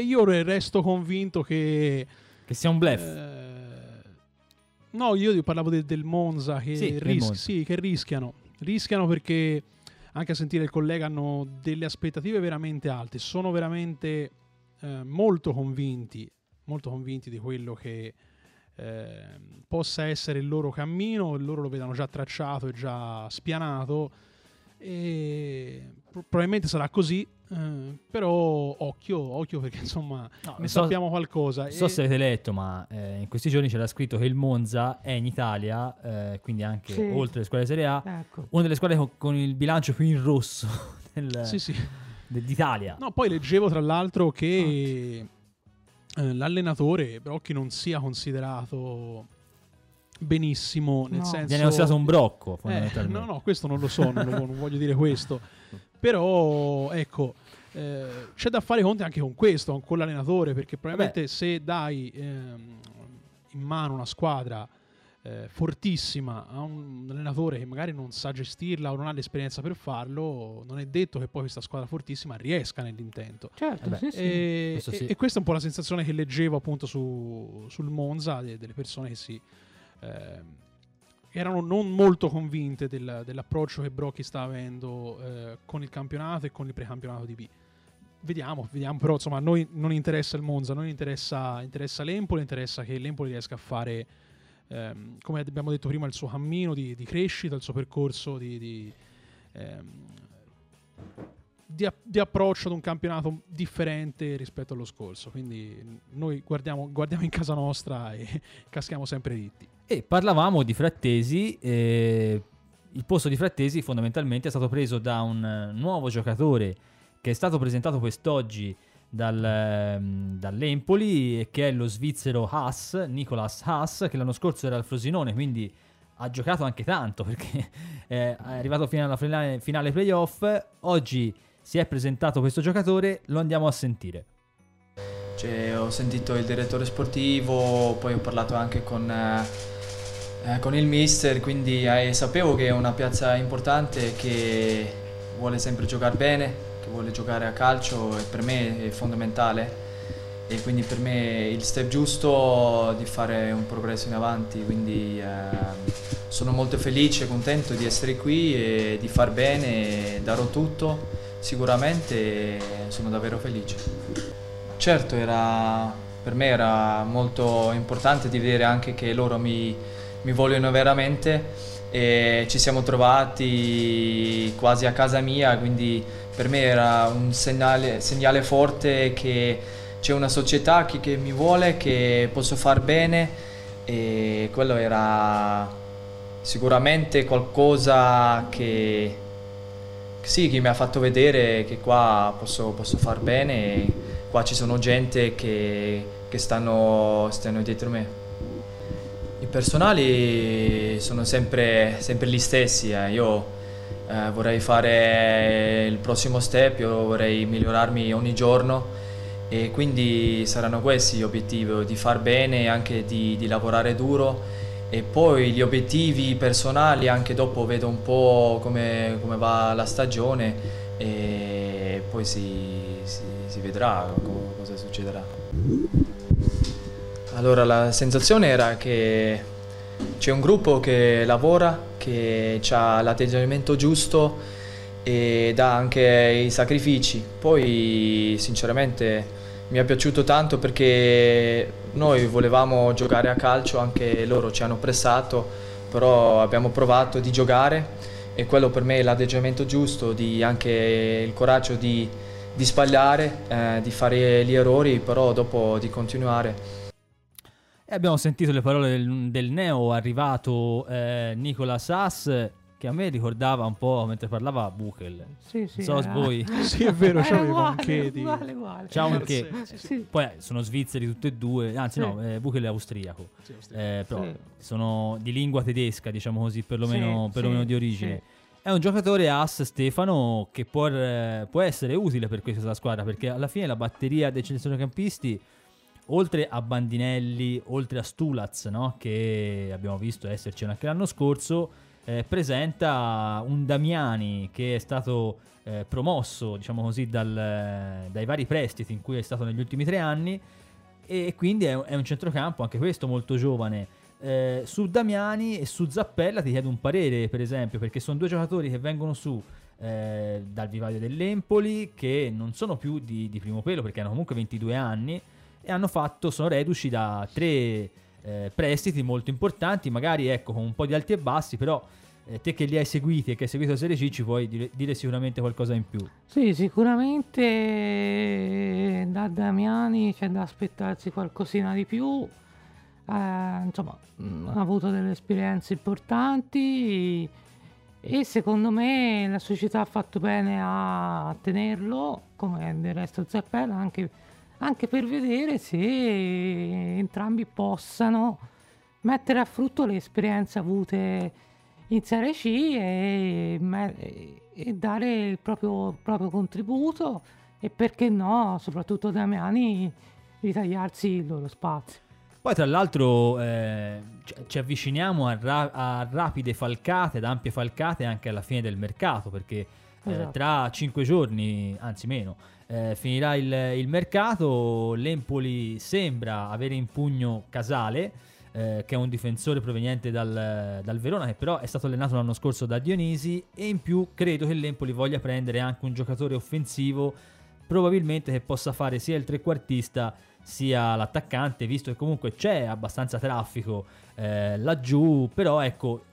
io resto convinto che. Che sia un blef. Eh, No, io parlavo de- del Monza che, sì, ris- Monza. sì, che rischiano. Rischiano perché anche a sentire il collega hanno delle aspettative veramente alte. Sono veramente eh, molto convinti, molto convinti di quello che eh, possa essere il loro cammino. Loro lo vedono già tracciato e già spianato. E probabilmente sarà così. Eh, però occhio, occhio perché insomma no, ne so, sappiamo qualcosa. Non so se avete letto, ma eh, in questi giorni c'era scritto che il Monza è in Italia, eh, quindi anche sì. oltre le squadre Serie A, ecco. una delle squadre con, con, il bilancio più in rosso del, sì, sì. d'Italia. No, poi leggevo tra l'altro che eh, l'allenatore Brocchi non sia considerato benissimo nel no. senso viene considerato un brocco eh, no no questo non lo so non, lo, non voglio dire questo però ecco eh, c'è da fare conti anche con questo, con l'allenatore, perché probabilmente Vabbè. se dai ehm, in mano una squadra eh, fortissima a un allenatore che magari non sa gestirla o non ha l'esperienza per farlo, non è detto che poi questa squadra fortissima riesca nell'intento. Certo, sì, sì. E, Questo sì. e, questa è un po' la sensazione che leggevo appunto su, sul Monza, de, delle persone che si... Eh, erano non molto convinte del, dell'approccio che Brocchi sta avendo eh, con il campionato e con il precampionato di B. Vediamo, vediamo, però insomma a noi non interessa il Monza, a noi interessa, interessa l'Empoli, interessa che l'Empoli riesca a fare, ehm, come abbiamo detto prima, il suo cammino di, di crescita, il suo percorso di, di, ehm, di, di, approccio ad un campionato differente rispetto allo scorso. Quindi noi guardiamo, guardiamo in casa nostra e caschiamo sempre dritti. E parlavamo di Frattesi. Eh, il posto di Frattesi fondamentalmente è stato preso da un nuovo giocatore che è stato presentato quest'oggi dal, ehm, dall'Empoli che è lo svizzero Haas, Nicolas Haas, che l'anno scorso era al Frosinone, quindi ha giocato anche tanto perché è arrivato fino alla finale, finale playoff. Oggi si è presentato questo giocatore, lo andiamo a sentire. Cioè, ho sentito il direttore sportivo, poi ho parlato anche con, eh, con il mister, quindi eh, sapevo che è una piazza importante che vuole sempre giocare bene, vuole giocare a calcio e per me è fondamentale e quindi per me il step giusto di fare un progresso in avanti, quindi eh, sono molto felice e contento di essere qui e di far bene, darò tutto sicuramente sono davvero felice. Certo, era, per me era molto importante di vedere anche che loro mi, mi vogliono veramente e ci siamo trovati quasi a casa mia, quindi per me era un segnale, segnale forte che c'è una società che, che, mi vuole, che posso far bene e quello era sicuramente qualcosa che, sì, che mi ha fatto vedere che qua posso, posso far bene, qua ci sono gente che, che stanno, stanno dietro me. I personali sono sempre, sempre gli stessi, eh. io eh, vorrei fare il prossimo step, io vorrei migliorarmi ogni giorno e quindi saranno questi gli obiettivi, di far bene e anche di, di lavorare duro e poi gli obiettivi personali anche dopo vedo un po' come, come va la stagione e poi si, si, si vedrà cosa succederà. Allora la sensazione era che c'è un gruppo che lavora, che ha l'atteggiamento giusto e dà anche i sacrifici. Poi sinceramente mi è piaciuto tanto perché noi volevamo giocare a calcio, anche loro ci hanno pressato, però abbiamo provato di giocare e quello per me è l'atteggiamento giusto, di anche il coraggio di, di sbagliare, eh, di fare gli errori, però dopo di continuare. E abbiamo sentito le parole del, del neo arrivato eh, Nicola Sass che a me ricordava un po' mentre parlava Buchel. Sì, sì. So voi. sì, è vero, uguale, un che di... uguale, uguale. C'ha un che. Sì, sì, Sì. Poi eh, sono svizzeri tutti e due, anzi Sì. no, eh, Buchel è austriaco. Sì, austriaco. Eh, però Sì. sono di lingua tedesca, diciamo così, perlomeno, Sì, perlomeno sì, di origine. sì. È un giocatore as Stefano che può, eh, può essere utile per questa squadra perché alla fine la batteria dei centrocampisti, oltre a Bandinelli, oltre a Stulaz, no? che abbiamo visto esserci anche l'anno scorso, eh, presenta un Damiani che è stato eh, promosso, diciamo così, dal- dai vari prestiti in cui è stato negli ultimi tre anni e quindi è, è un centrocampo anche questo molto giovane. Eh, su Damiani e su Zappella ti chiedo un parere, per esempio, perché sono due giocatori che vengono su eh, dal vivaio dell'Empoli, che non sono più di, di primo pelo perché hanno comunque 22 anni e hanno fatto, sono reduci da tre eh, prestiti molto importanti, magari ecco con un po' di alti e bassi, però eh, te che li hai seguiti e che hai seguito la Serie C ci puoi dire, dire sicuramente qualcosa in più. Sì, sicuramente da Damiani c'è da aspettarsi qualcosina di più. Eh, insomma, mh, ha avuto delle esperienze importanti e secondo me la società ha fatto bene a tenerlo, come del resto Zappella, anche, anche per vedere se entrambi possano mettere a frutto le esperienze avute in Serie C e, e dare il proprio, proprio contributo e perché no, soprattutto Damiani, ritagliarsi il loro spazio. Poi tra l'altro eh, ci- ci avviciniamo a, ra- a rapide falcate, ad ampie falcate anche alla fine del mercato, perché eh, Esatto. tra cinque giorni, anzi meno, eh, finirà il, il mercato, l'Empoli sembra avere in pugno Casale, eh, che è un difensore proveniente dal, dal Verona, che però è stato allenato l'anno scorso da Dionisi, e in più credo che l'Empoli voglia prendere anche un giocatore offensivo, probabilmente che possa fare sia il trequartista sia l'attaccante, visto che comunque c'è abbastanza traffico eh, laggiù, però ecco,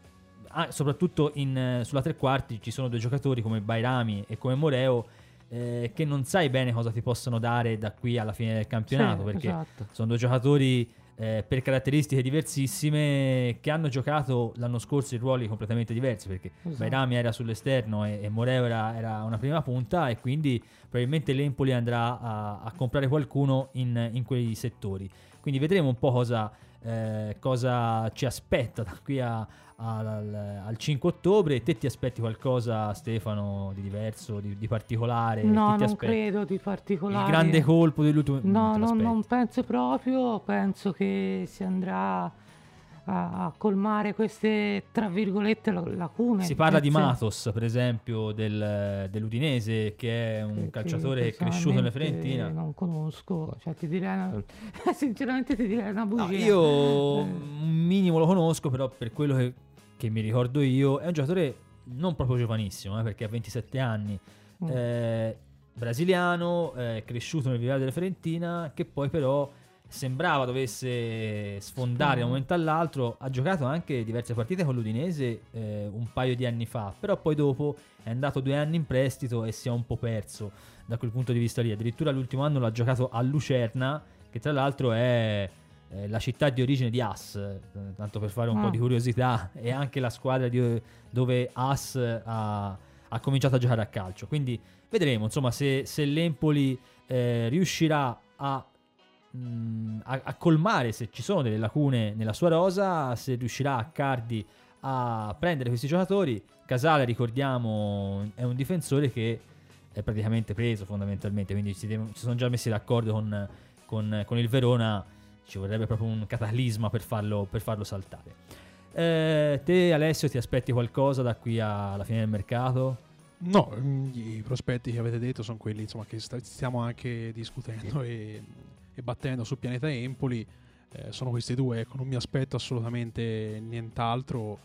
soprattutto in, sulla tre quarti ci sono due giocatori come Bairami e come Moreo eh, che non sai bene cosa ti possono dare da qui alla fine del campionato, Sì, perché esatto. sono due giocatori eh, per caratteristiche diversissime che hanno giocato l'anno scorso in ruoli completamente diversi perché Esatto. Bairami era sull'esterno e, e Moreo era, era una prima punta e quindi probabilmente l'Empoli andrà a, a comprare qualcuno in, in quei settori quindi vedremo un po' cosa, eh, cosa ci aspetta da qui a- al, al 5 ottobre te ti aspetti qualcosa Stefano di diverso, di, di particolare? No, non aspetti? credo di particolare. il grande colpo dell'ultimo No, te no, l'aspetti? non penso proprio, penso che si andrà a, a colmare queste, tra virgolette, lacune. Si parla di Matos, per esempio, del- dell'Udinese, che è un che- calciatore che cresciuto nella Fiorentina. Non conosco, cioè ti direi una- sinceramente ti direi una bugia. No, io Eh. un minimo lo conosco, però per quello che, che mi ricordo io, è un giocatore non proprio giovanissimo, eh, perché ha 27 anni, Mm. eh, brasiliano, eh, cresciuto nel vivaio della Fiorentina, che poi però sembrava dovesse sfondare da un momento all'altro. Ha giocato anche diverse partite con l'Udinese eh, un paio di anni fa, però poi dopo è andato due anni in prestito e si è un po' perso da quel punto di vista lì. Addirittura l'ultimo anno l'ha giocato a Lucerna, che tra l'altro è eh, la città di origine di As, eh, tanto per fare un Ah. po' di curiosità, è anche la squadra di- dove As ha, ha cominciato a giocare a calcio. Quindi vedremo insomma se, se l'Empoli eh, riuscirà a, mh, a- a colmare se ci sono delle lacune nella sua rosa, se riuscirà a Cardi a prendere questi giocatori. Casale, ricordiamo, è un difensore che è praticamente preso fondamentalmente, quindi si, devono- si sono già messi d'accordo con, con- con il Verona, ci vorrebbe proprio un cataclisma per farlo, per farlo saltare. Eh, te Alessio ti aspetti qualcosa da qui alla fine del mercato? No, mm, i prospetti che avete detto sono quelli insomma, che stiamo anche discutendo e, e battendo su Pianeta Empoli. Eh, sono questi due, ecco, non mi aspetto assolutamente nient'altro.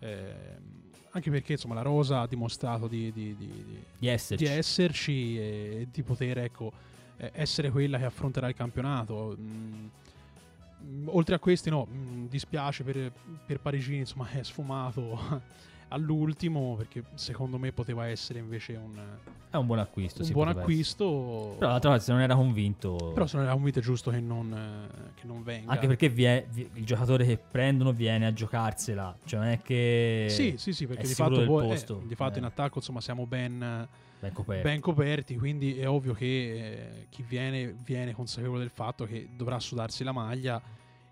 ehm, anche perché insomma, la Rosa ha dimostrato di, di- di- di- esserci. di esserci e di poter ecco, eh, essere quella che affronterà il campionato. Mm, oltre a questi, no, mm, dispiace per, per Parigini, insomma, è sfumato all'ultimo perché secondo me poteva essere invece un, è un buon acquisto. Un buon acquisto. Essere. Però d'altra parte se non era convinto... Però se non era convinto è giusto che non, che non venga. Anche perché vie, il giocatore che prendono viene a giocarsela. Cioè non è che... Sì, sì, sì, perché di fatto, poi, eh, di fatto eh. in attacco insomma siamo ben... Ben coperti. ben coperti. quindi è ovvio che eh, chi viene viene consapevole del fatto che dovrà sudarsi la maglia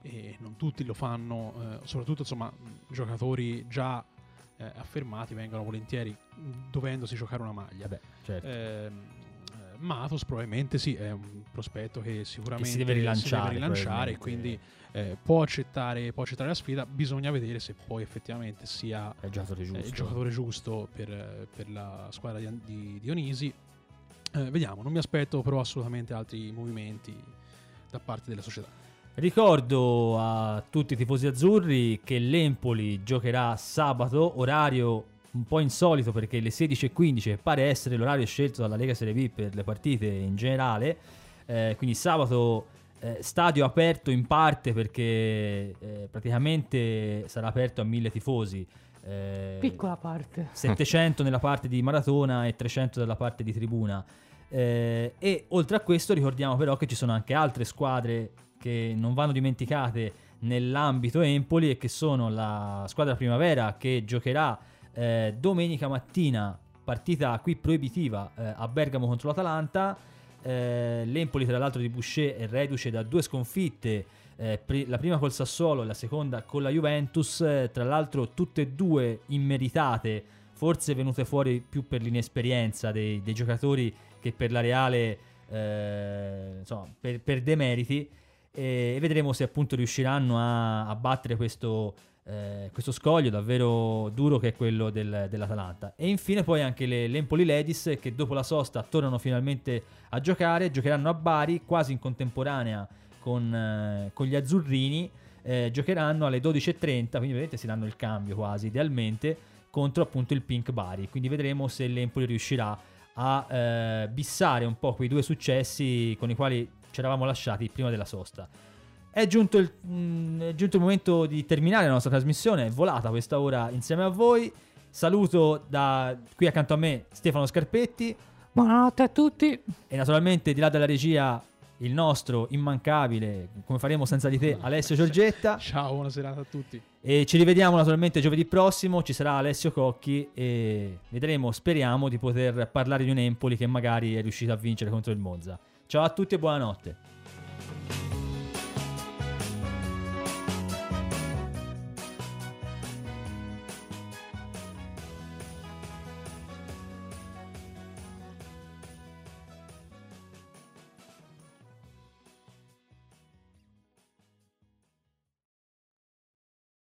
e non tutti lo fanno, eh, soprattutto insomma giocatori già eh, affermati vengono volentieri dovendosi giocare una maglia. Beh, certo. eh, Matos probabilmente sì, è un prospetto che sicuramente si deve rilanciare, si deve rilanciare e quindi eh, può, accettare, può, accettare, la sfida. Bisogna vedere se poi effettivamente sia il giocatore giusto, il giocatore giusto per, per, la squadra di, di Dionisi. Eh, vediamo, non mi aspetto però assolutamente altri movimenti da parte della società. Ricordo a tutti i tifosi azzurri che l'Empoli giocherà sabato, orario un po' insolito perché le 16.15 pare essere l'orario scelto dalla Lega Serie B per le partite in generale. Eh, quindi sabato eh, stadio aperto in parte perché eh, praticamente sarà aperto a 1000 tifosi. Eh, Piccola parte. 700 nella parte di maratona e 300 nella parte di tribuna. Eh, e oltre a questo ricordiamo però che ci sono anche altre squadre che non vanno dimenticate nell'ambito Empoli e che sono la squadra primavera che giocherà eh, domenica mattina, partita qui proibitiva eh, a Bergamo contro l'Atalanta. Eh, L'Empoli tra l'altro di Boucher è reduce da due sconfitte, eh, pri- la prima col Sassuolo e la seconda con la Juventus, eh, tra l'altro tutte e due immeritate, forse venute fuori più per l'inesperienza dei, dei giocatori che per la Reale, eh, insomma, per, per demeriti e vedremo se appunto riusciranno a, a battere questo, eh, questo, scoglio davvero duro che è quello del, dell'Atalanta. E infine poi anche le, l'Empoli Ladies che dopo la sosta tornano finalmente a giocare, giocheranno a Bari quasi in contemporanea con, eh, con gli azzurrini, eh, giocheranno alle 12.30, quindi vedete si danno il cambio quasi idealmente contro appunto il Pink Bari, quindi vedremo se l'Empoli riuscirà a eh, bissare un po' quei due successi con i quali ci eravamo lasciati prima della sosta. È giunto, il, mh, mm, è giunto il momento di terminare la nostra trasmissione, è volata questa ora insieme a voi. Saluto da qui accanto a me Stefano Scarpetti. Buonanotte a tutti. E naturalmente di là dalla regia il nostro immancabile, come faremo senza di te, Alessio Giorgetta. Ciao, buona serata a tutti. E ci rivediamo naturalmente giovedì prossimo, ci sarà Alessio Cocchi e vedremo, speriamo di poter parlare di un Empoli che magari è riuscito a vincere contro il Monza. Ciao a tutti e buonanotte.